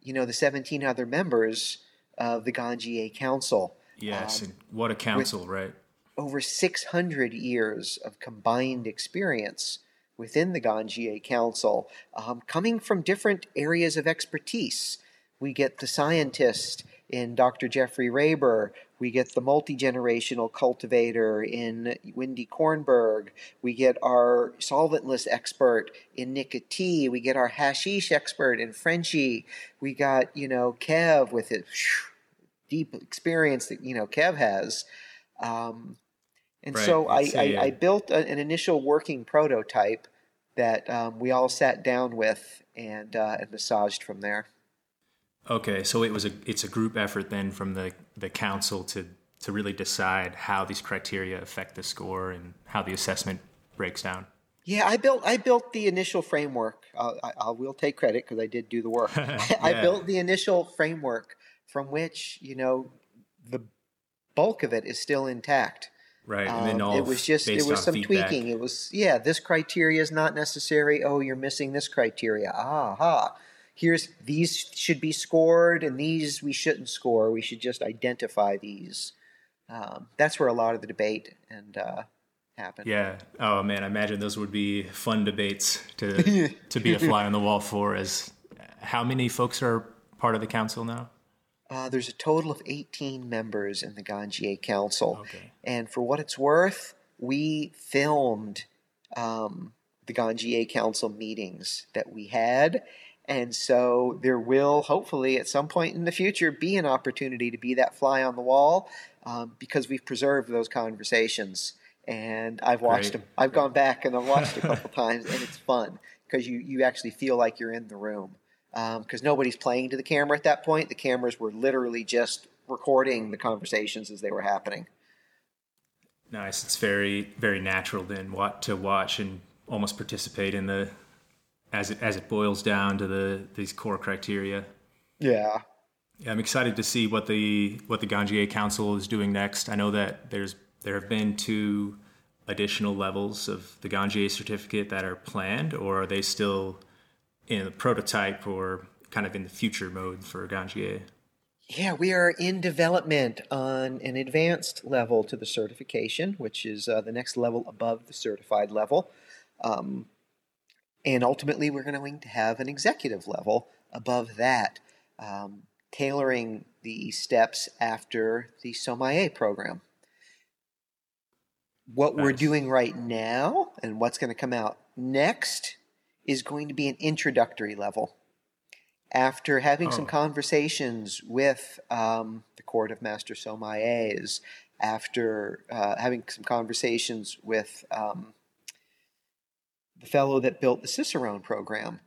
you know, the 17 other members of the Ganjier Council. Yes, um, and what a council, right? over 600 years of combined experience within the Ganjier Council, um, coming from different areas of expertise. We get the scientist in Dr. Jeffrey Raber. We get the multi generational cultivator in Wendy Kornberg. We get our solventless expert in Nikka T. We get our hashish expert in Frenchy. We got, you know, Kev with his deep experience that, you know, Kev has. Um, and right. so I, I, I, built a, an initial working prototype that um, we all sat down with and, uh, and massaged from there. Okay, so it was a it's a group effort then from the the council to to really decide how these criteria affect the score and how the assessment breaks down. Yeah, I built I built the initial framework. Uh, I, I will take credit because I did do the work. (laughs) (laughs) yeah. I built the initial framework from which you know the bulk of it is still intact. Right, and then um, all it was just it was some feedback. tweaking. It was yeah, this criteria is not necessary. Oh, you're missing this criteria. Aha. Here's these should be scored, and these we shouldn't score. We should just identify these. Um, that's where a lot of the debate and uh, happened. Yeah. Oh man, I imagine those would be fun debates to (laughs) to be a fly on the wall for. As how many folks are part of the council now? Uh, there's a total of 18 members in the Ganjier Council. Okay. And for what it's worth, we filmed um, the Ganjier Council meetings that we had. And so there will hopefully at some point in the future be an opportunity to be that fly on the wall um, because we've preserved those conversations. And I've watched Great. them. I've gone back and I've watched a couple (laughs) times, and it's fun because you, you actually feel like you're in the room because um, nobody's playing to the camera at that point. The cameras were literally just recording the conversations as they were happening. Nice. It's very very natural then what to watch and almost participate in the as it as it boils down to the these core criteria. Yeah. Yeah, I'm excited to see what the what the Ganjier Council is doing next. I know that there's there have been two additional levels of the Ganjier certificate that are planned, or are they still in the prototype or kind of in the future mode for Ganjier? Yeah, we are in development on an advanced level to the certification, which is uh, the next level above the certified level. Um, And ultimately, we're going to have an executive level above that, um, tailoring the steps after the Sommelier program. What nice. we're doing right now and what's going to come out next is going to be an introductory level. After having oh. some conversations with um, the Court of Master Sommeliers, after uh, having some conversations with um, the fellow that built the Cicerone program,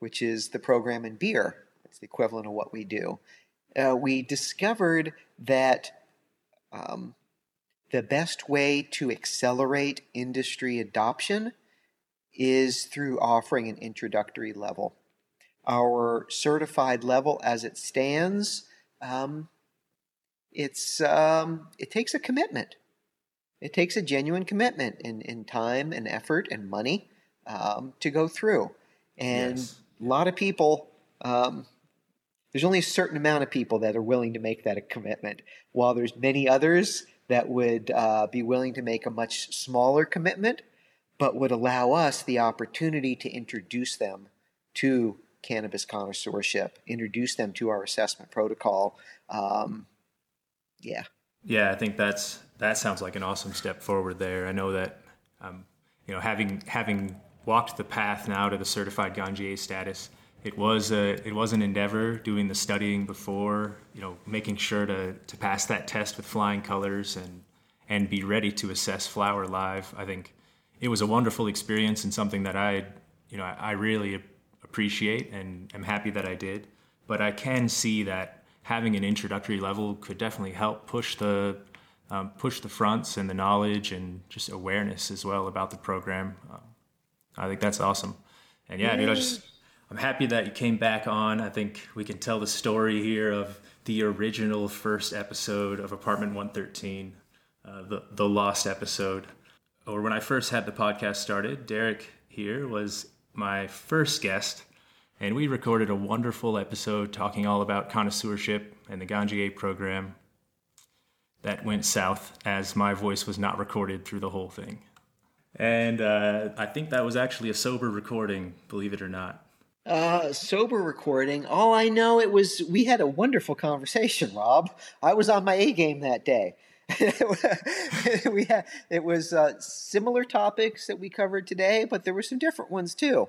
which is the program in beer. It's the equivalent of what we do. Uh, we discovered that um, the best way to accelerate industry adoption is through offering an introductory level. Our certified level, as it stands, um, it's um, it takes a commitment. It takes a genuine commitment in, in time and effort and money um, to go through. And yes. a lot of people, um, there's only a certain amount of people that are willing to make that a commitment, while there's many others that would uh, be willing to make a much smaller commitment, but would allow us the opportunity to introduce them to cannabis connoisseurship, introduce them to our assessment protocol. Um, yeah. Yeah, I think that's that sounds like an awesome step forward there. I know that um, you know having having walked the path now to the certified Ganjier status. It was a it was an endeavor doing the studying before, you know, making sure to to pass that test with flying colors and and be ready to assess flower live. I think it was a wonderful experience and something that I, you know, I, really appreciate and am happy that I did. But I can see that having an introductory level could definitely help push the um, push the fronts and the knowledge and just awareness as well about the program. Um, I think that's awesome. And yeah, dude, I just I'm happy that you came back on. I think we can tell the story here of the original first episode of Apartment 113, uh, the the lost episode. Or when I first had the podcast started, Derek here was my first guest, and we recorded a wonderful episode talking all about connoisseurship and the Ganjier program. That went south as my voice was not recorded through the whole thing. And uh, I think that was actually a sober recording, believe it or not. Uh, sober recording. All I know, it was we had a wonderful conversation, Rob. I was on my A game that day. (laughs) we had it was uh, similar topics that we covered today, but there were some different ones too.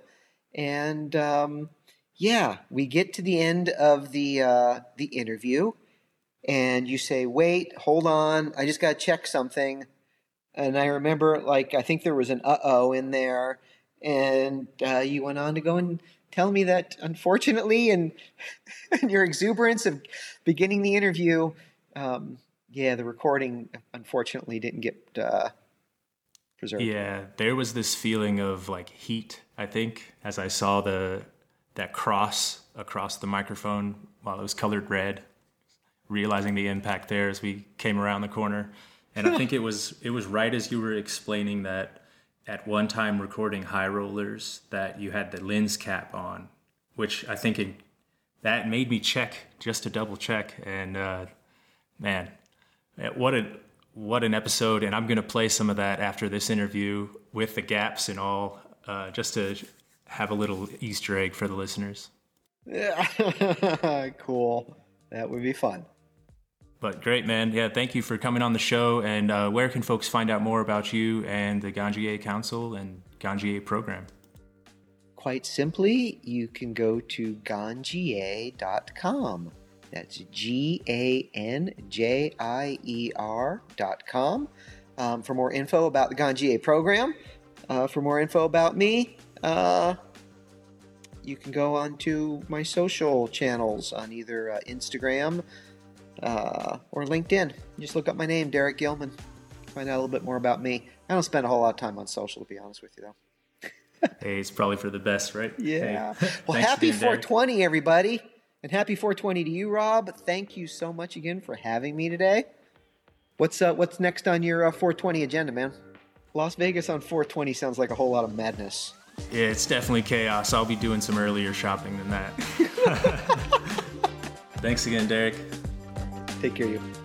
And um, yeah, we get to the end of the uh, the interview, and you say, "Wait, hold on, I just got to check something." And I remember, like, I think there was an uh oh in there. And uh, you went on to go and tell me that, unfortunately, and, (laughs) and your exuberance of beginning the interview, um, yeah, the recording unfortunately didn't get uh, preserved. Yeah, there was this feeling of like heat, I think, as I saw the that cross across the microphone while it was colored red, realizing the impact there as we came around the corner. And I think it was (laughs) it was right as you were explaining that at one time recording high rollers that you had the lens cap on, which I think it, that made me check just to double check. And uh, man, what a what an episode! And I'm gonna play some of that after this interview with the gaps and all, uh, just to have a little Easter egg for the listeners. Yeah, (laughs) cool. That would be fun. But great, man. Yeah, thank you for coming on the show. And uh, where can folks find out more about you and the Ganjier Council and Ganjier program? Quite simply, you can go to ganjier.com. That's G A N J I E R.com um, for more info about the Ganjier program. Uh, for more info about me, uh, you can go on to my social channels on either uh, Instagram uh, or LinkedIn. Just look up my name, Derek Gilman. Find out a little bit more about me. I don't spend a whole lot of time on social, to be honest with you, though. hey, it's probably for the best, right? Yeah. Hey, well, happy 420, Derek. everybody. And happy 420 to you, Rob. Thank you so much again for having me today. What's uh, what's next on your uh, 420 agenda, man? Las Vegas on 420 sounds like a whole lot of madness. Yeah, it's definitely chaos. I'll be doing some earlier shopping than that. (laughs) (laughs) Thanks again, Derek. Take care of you.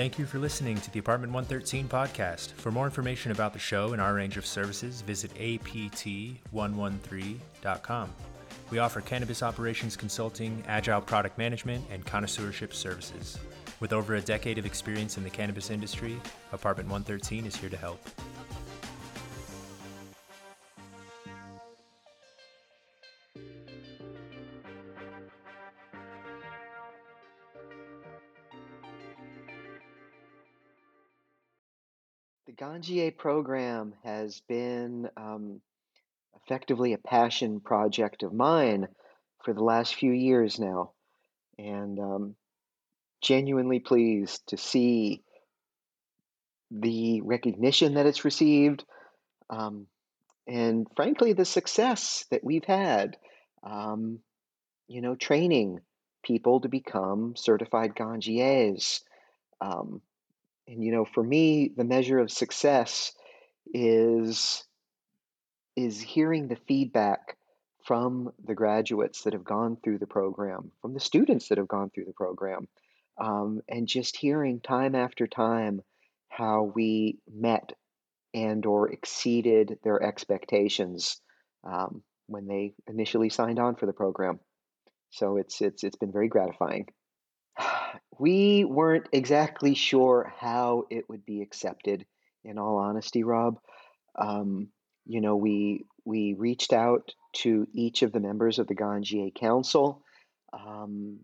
Thank you for listening to the Apartment 113 podcast. For more information about the show and our range of services, visit apt113.com. We offer cannabis operations consulting, agile product management, and connoisseurship services. With over a decade of experience in the cannabis industry, Apartment 113 is here to help. The Ganjier program has been um, effectively a passion project of mine for the last few years now. And um, genuinely pleased to see the recognition that it's received, um, and frankly, the success that we've had. Um, you know, training people to become certified ganjiers. Um, and you know, for me, the measure of success is is hearing the feedback from the graduates that have gone through the program, from the students that have gone through the program, um, and just hearing time after time how we met and or exceeded their expectations um, when they initially signed on for the program. So it's it's it's been very gratifying. We weren't exactly sure how it would be accepted. In all honesty, Rob, um, you know, we we reached out to each of the members of the Ganjier Council, um,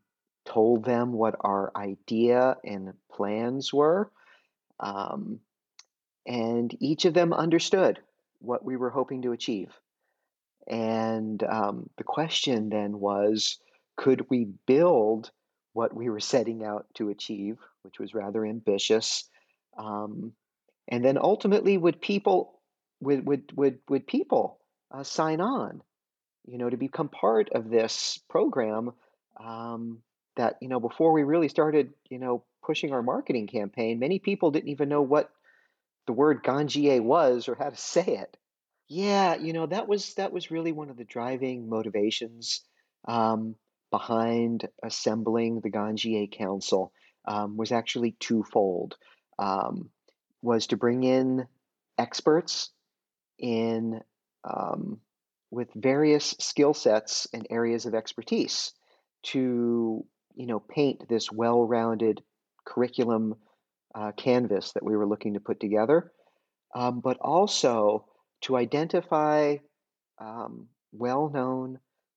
told them what our idea and plans were, um, and each of them understood what we were hoping to achieve. And um, the question then was could we build what we were setting out to achieve, which was rather ambitious? Um, and then ultimately, would people would would would, would people uh, sign on, you know, to become part of this program? Um, that you know, before we really started, you know, pushing our marketing campaign, many people didn't even know what the word ganjier was or how to say it. Yeah, you know, that was that was really one of the driving motivations um, behind assembling the Ganjier Council um, was actually twofold. Um, was to bring in experts in um, with various skill sets and areas of expertise to you know paint this well-rounded curriculum uh, canvas that we were looking to put together, um, but also to identify um,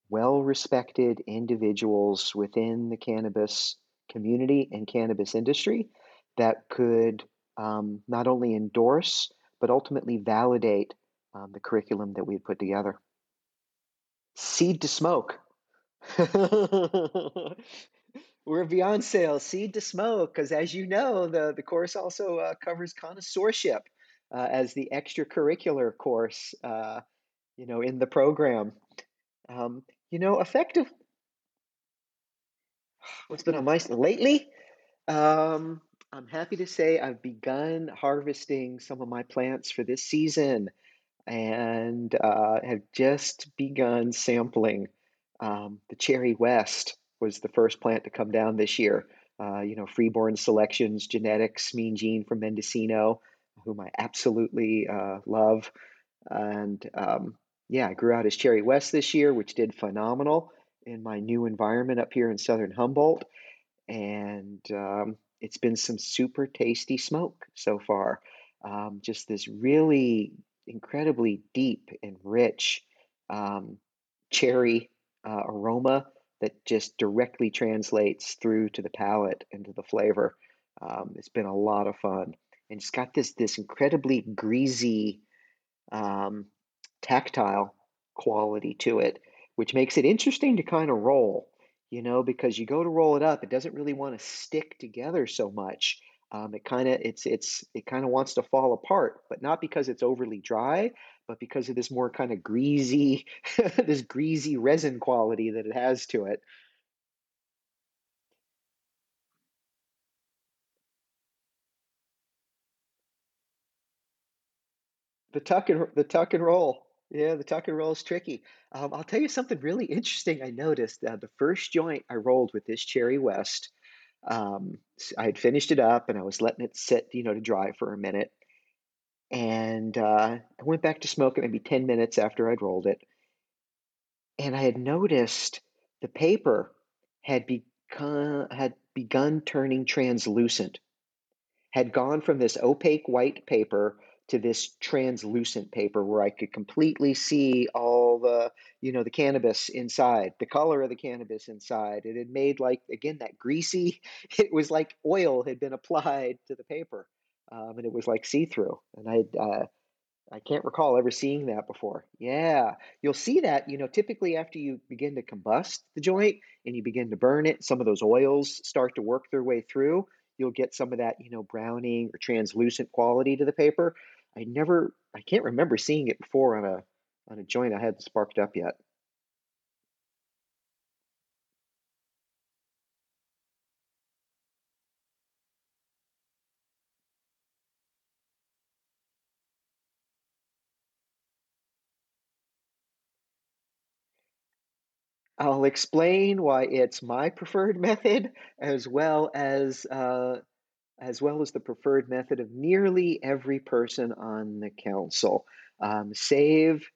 well-known, well-respected individuals within the cannabis community and cannabis industry that could um, not only endorse but ultimately validate um, the curriculum that we had put together. Seed to smoke. (laughs) We're beyond sales, seed to smoke, because as you know, the, the course also uh, covers connoisseurship uh, as the extracurricular course, uh, you know, in the program. Um, you know, effective. (sighs) What's been on my lately? Um, I'm happy to say I've begun harvesting some of my plants for this season and uh, have just begun sampling um, the Cherry West was the first plant to come down this year. Uh, you know, Freeborn Selections, Genetics, Mean Gene from Mendocino, whom I absolutely uh, love. And um, yeah, I grew out his Cherry West this year, which did phenomenal in my new environment up here in southern Humboldt. And um, it's been some super tasty smoke so far. Um, just this really incredibly deep and rich um, cherry uh, aroma that just directly translates through to the palate and to the flavor. Um, it's been a lot of fun, and it's got this this incredibly greasy, um, tactile quality to it, which makes it interesting to kind of roll. You know, because you go to roll it up, it doesn't really want to stick together so much. Um, it kind of it's it's it kind of wants to fall apart, but not because it's overly dry, but because of this more kind of greasy, (laughs) this greasy resin quality that it has to it. The tuck and the tuck and roll. Yeah, the tuck and roll is tricky. Um, I'll tell you something really interesting I noticed. Uh, the first joint I rolled with this Cherry West, Um, I had finished it up and I was letting it sit, you know, to dry for a minute. And uh, I went back to smoke it maybe 10 minutes after I'd rolled it. And I had noticed the paper had become had begun turning translucent, had gone from this opaque white paper to this translucent paper where I could completely see all the, you know, the cannabis inside, the color of the cannabis inside. It had made like, again, that greasy, (laughs) it was like oil had been applied to the paper. Um, and it was like see through. And I, uh, I can't recall ever seeing that before. Yeah, you'll see that, you know, typically after you begin to combust the joint and you begin to burn it, some of those oils start to work their way through. You'll get some of that, you know, browning or translucent quality to the paper. I never, I can't remember seeing it before on a on a joint I hadn't sparked up yet. I'll explain why it's my preferred (laughs) method, as well as uh, as well as the preferred method of nearly every person on the council, um, save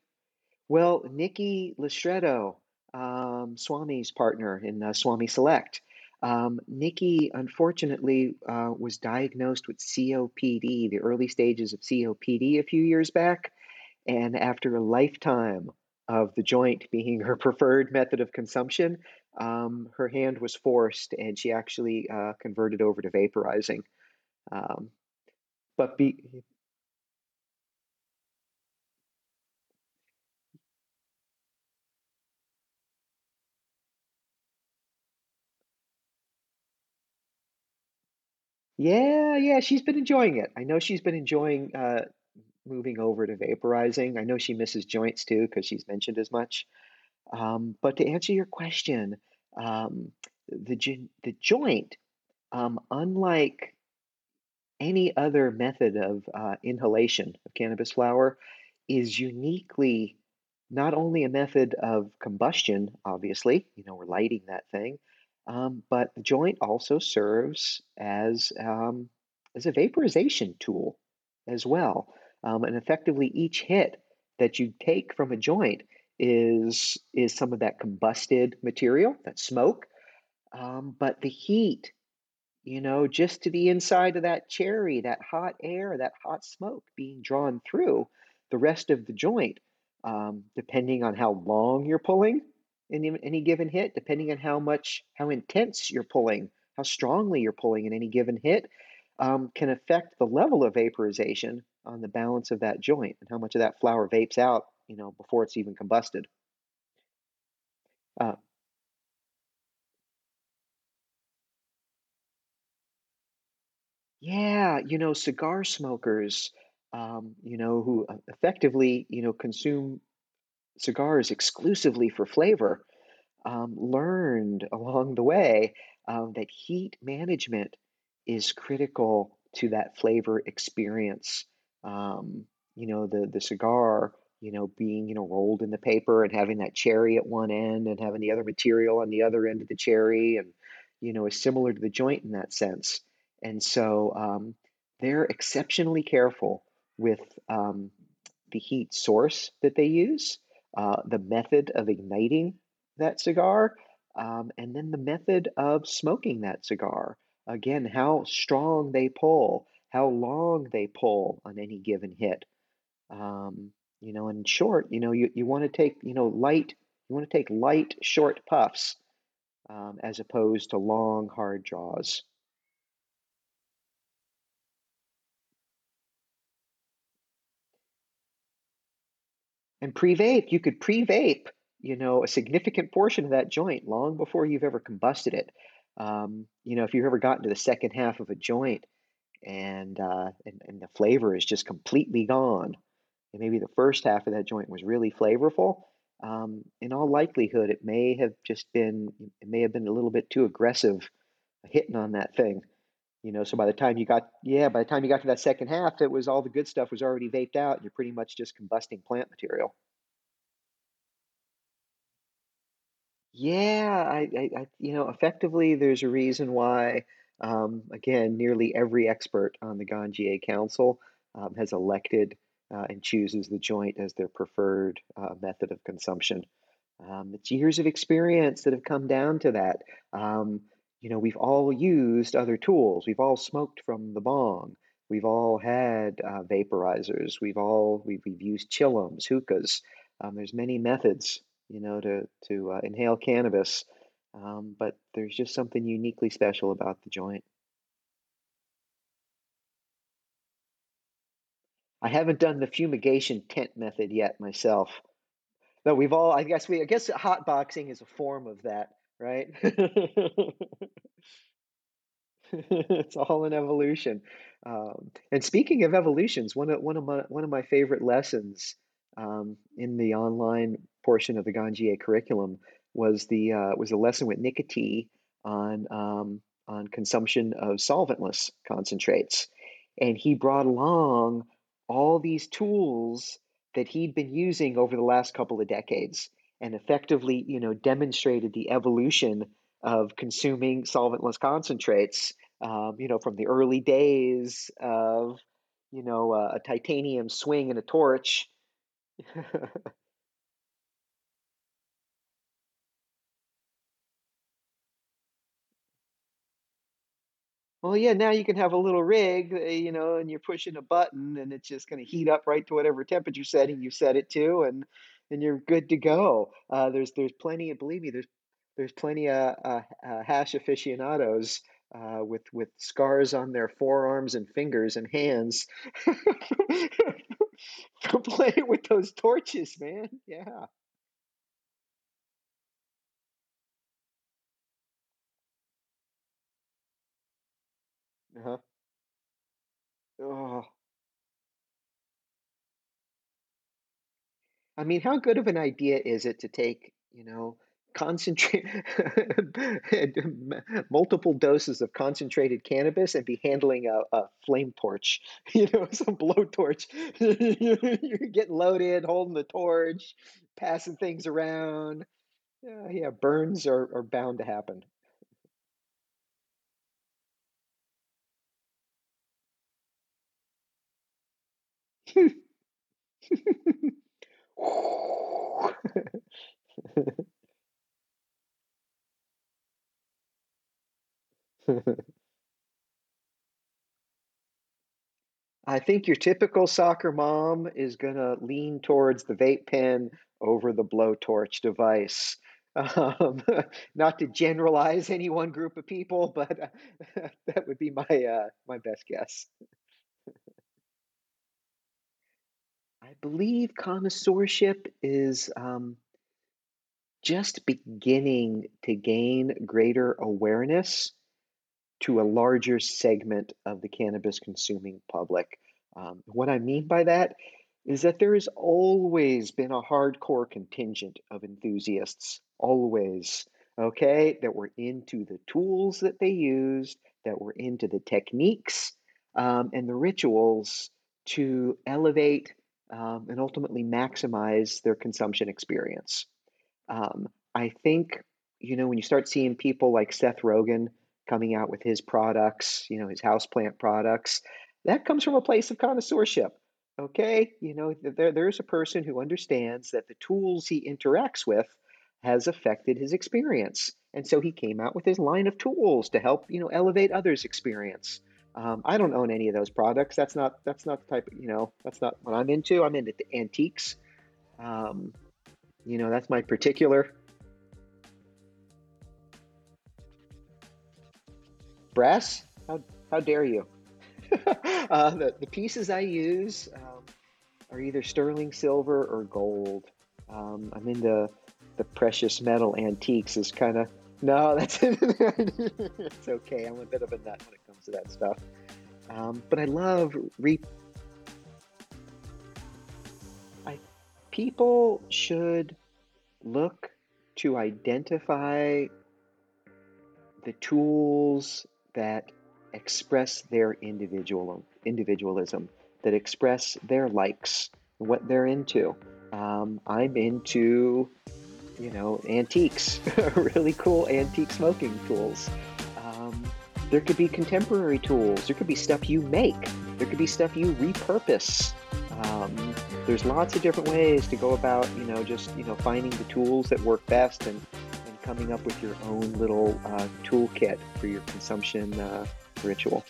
well Nikki Lastreto, um, Swami's partner in uh, Swami Select. Um, Nikki, unfortunately, uh, was diagnosed with COPD, the early stages of COPD, a few years back. And after a lifetime of the joint being her (laughs) preferred method of consumption, um, her hand was forced and she actually uh, converted over to vaporizing. Um, but be, yeah, yeah, she's been enjoying it. I know she's been enjoying uh, moving over to vaporizing. I know she misses joints too because she's mentioned as much. Um, but to answer your question, um, the the joint, um, unlike any other method of uh, inhalation of cannabis flower, is uniquely not only a method of combustion. Obviously, you know we're lighting that thing, um, but the joint also serves as um, as a vaporization tool as well. Um, and effectively, each hit that you take from a joint is is some of that combusted material, that smoke. Um, but the heat, you know, just to the inside of that cherry, that hot air, that hot smoke being drawn through the rest of the joint, um, depending on how long you're pulling in any given hit, depending on how much, how intense you're pulling, how strongly you're pulling in any given hit, um, can affect the level of vaporization on the balance of that joint and how much of that flower vapes out, you know, before it's even combusted. Uh, yeah, you know, cigar smokers, um, you know, who uh, effectively, you know, consume cigars exclusively for flavor, um, learned along the way um, that heat management is critical to that flavor experience. Um, you know, the the cigar, you know, being you know rolled in the paper and having that cherry at one end and having the other material on the other end of the cherry, and you know, is similar to the joint in that sense. And so um, they're exceptionally careful with um, the heat source that they use, uh, the method of igniting that cigar, um, and then the method of smoking that cigar. Again, how strong they pull, how long they pull on any given hit. Um, you know, in short, you know, you, you want to take, you know, light, you want to take light, short puffs um, as opposed to long, hard draws. And pre-vape, you could pre-vape, you know, a significant portion of that joint long before you've ever combusted it. Um, you know, if you've ever gotten to the second half of a joint and, uh, and and the flavor is just completely gone, and maybe the first half of that joint was really flavorful, um, in all likelihood, it may have just been it may have been a little bit too aggressive hitting on that thing. You know, so by the time you got yeah, by the time you got to that second half, it was all the good stuff was already vaped out, and you're pretty much just combusting plant material. Yeah, I, I, I you know, effectively, there's a reason why, um, again, nearly every expert on the Ganjier Council um, has elected uh, and chooses the joint as their preferred uh, method of consumption. Um, it's years of experience that have come down to that. Um, you know, we've all used other tools. We've all smoked from the bong. We've all had uh, vaporizers. We've all we've, we've used chillums, hookahs. Um, there's many methods, you know, to to uh, inhale cannabis, um, but there's just something uniquely special about the joint. I haven't done the fumigation tent method yet myself. No, we've all. I guess we. I guess hotboxing is a form of that, right? (laughs) it's all an evolution. Um, and speaking of evolutions, one of one of my one of my favorite lessons um, in the online portion of the Ganjier curriculum was the uh, was a lesson with Nikka T on um, on consumption of solventless concentrates, and he brought along all these tools that he'd been using over the last couple of decades and effectively, you know, demonstrated the evolution of consuming solventless concentrates, um, you know, from the early days of, you know, uh, a titanium swing and a torch. (laughs) Well, yeah, now you can have a little rig, uh, you know, and you're pushing a button and it's just going to heat up right to whatever temperature setting you set it to, and and you're good to go. Uh, there's there's plenty of believe me, there's there's plenty of uh, uh, hash aficionados uh, with with scars on their forearms and fingers and hands (laughs) for playing with those torches, man. Yeah. Uh-huh. Oh. I mean, how good of an idea is it to take, you know, concentrate (laughs) multiple doses of concentrated cannabis and be handling a, a flame torch, (laughs) you know, some blowtorch. (laughs) You're getting loaded, holding the torch, passing things around. Yeah, yeah, burns are, are bound to happen. I think your typical soccer mom is gonna lean towards the vape pen over the blowtorch device. Um, (laughs) not to generalize any one group of people, but (laughs) that would be my uh, my best guess. (laughs) I believe connoisseurship is um, just beginning to gain greater awareness to a larger segment of the cannabis consuming public. Um, what I mean by that is that there has always been a hardcore contingent of enthusiasts, always, okay, that were into the tools that they used, that were into the techniques um, and the rituals to elevate um, and ultimately maximize their consumption experience. Um, I think, you know, when you start seeing people like Seth Rogen coming out with his products, you know, his houseplant products, that comes from a place of connoisseurship. Okay, you know, there, there's a person who understands that the tools he interacts with has affected his experience, and so he came out with his line of tools to help, you know, elevate others' experience. Um, I don't own any of those products. That's not that's not the type. Of, you know, that's not what I'm into. I'm into the antiques. Um, you know, that's my particular brass. How how dare you? (laughs) uh, the the pieces I use um, are either sterling silver or gold. Um, I'm into the precious metal antiques. Is kind of no, that's (laughs) it's okay. I'm a bit of a nut when it comes to that stuff. Um, but I love re. I people should look to identify the tools that express their individual individualism, that express their likes, what they're into. Um, I'm into you know, antiques, (laughs) really cool antique smoking tools. There could be contemporary tools. There could be stuff you make. There could be stuff you repurpose. Um, there's lots of different ways to go about, you know, just you know finding the tools that work best and, and coming up with your own little uh, toolkit for your consumption uh, ritual.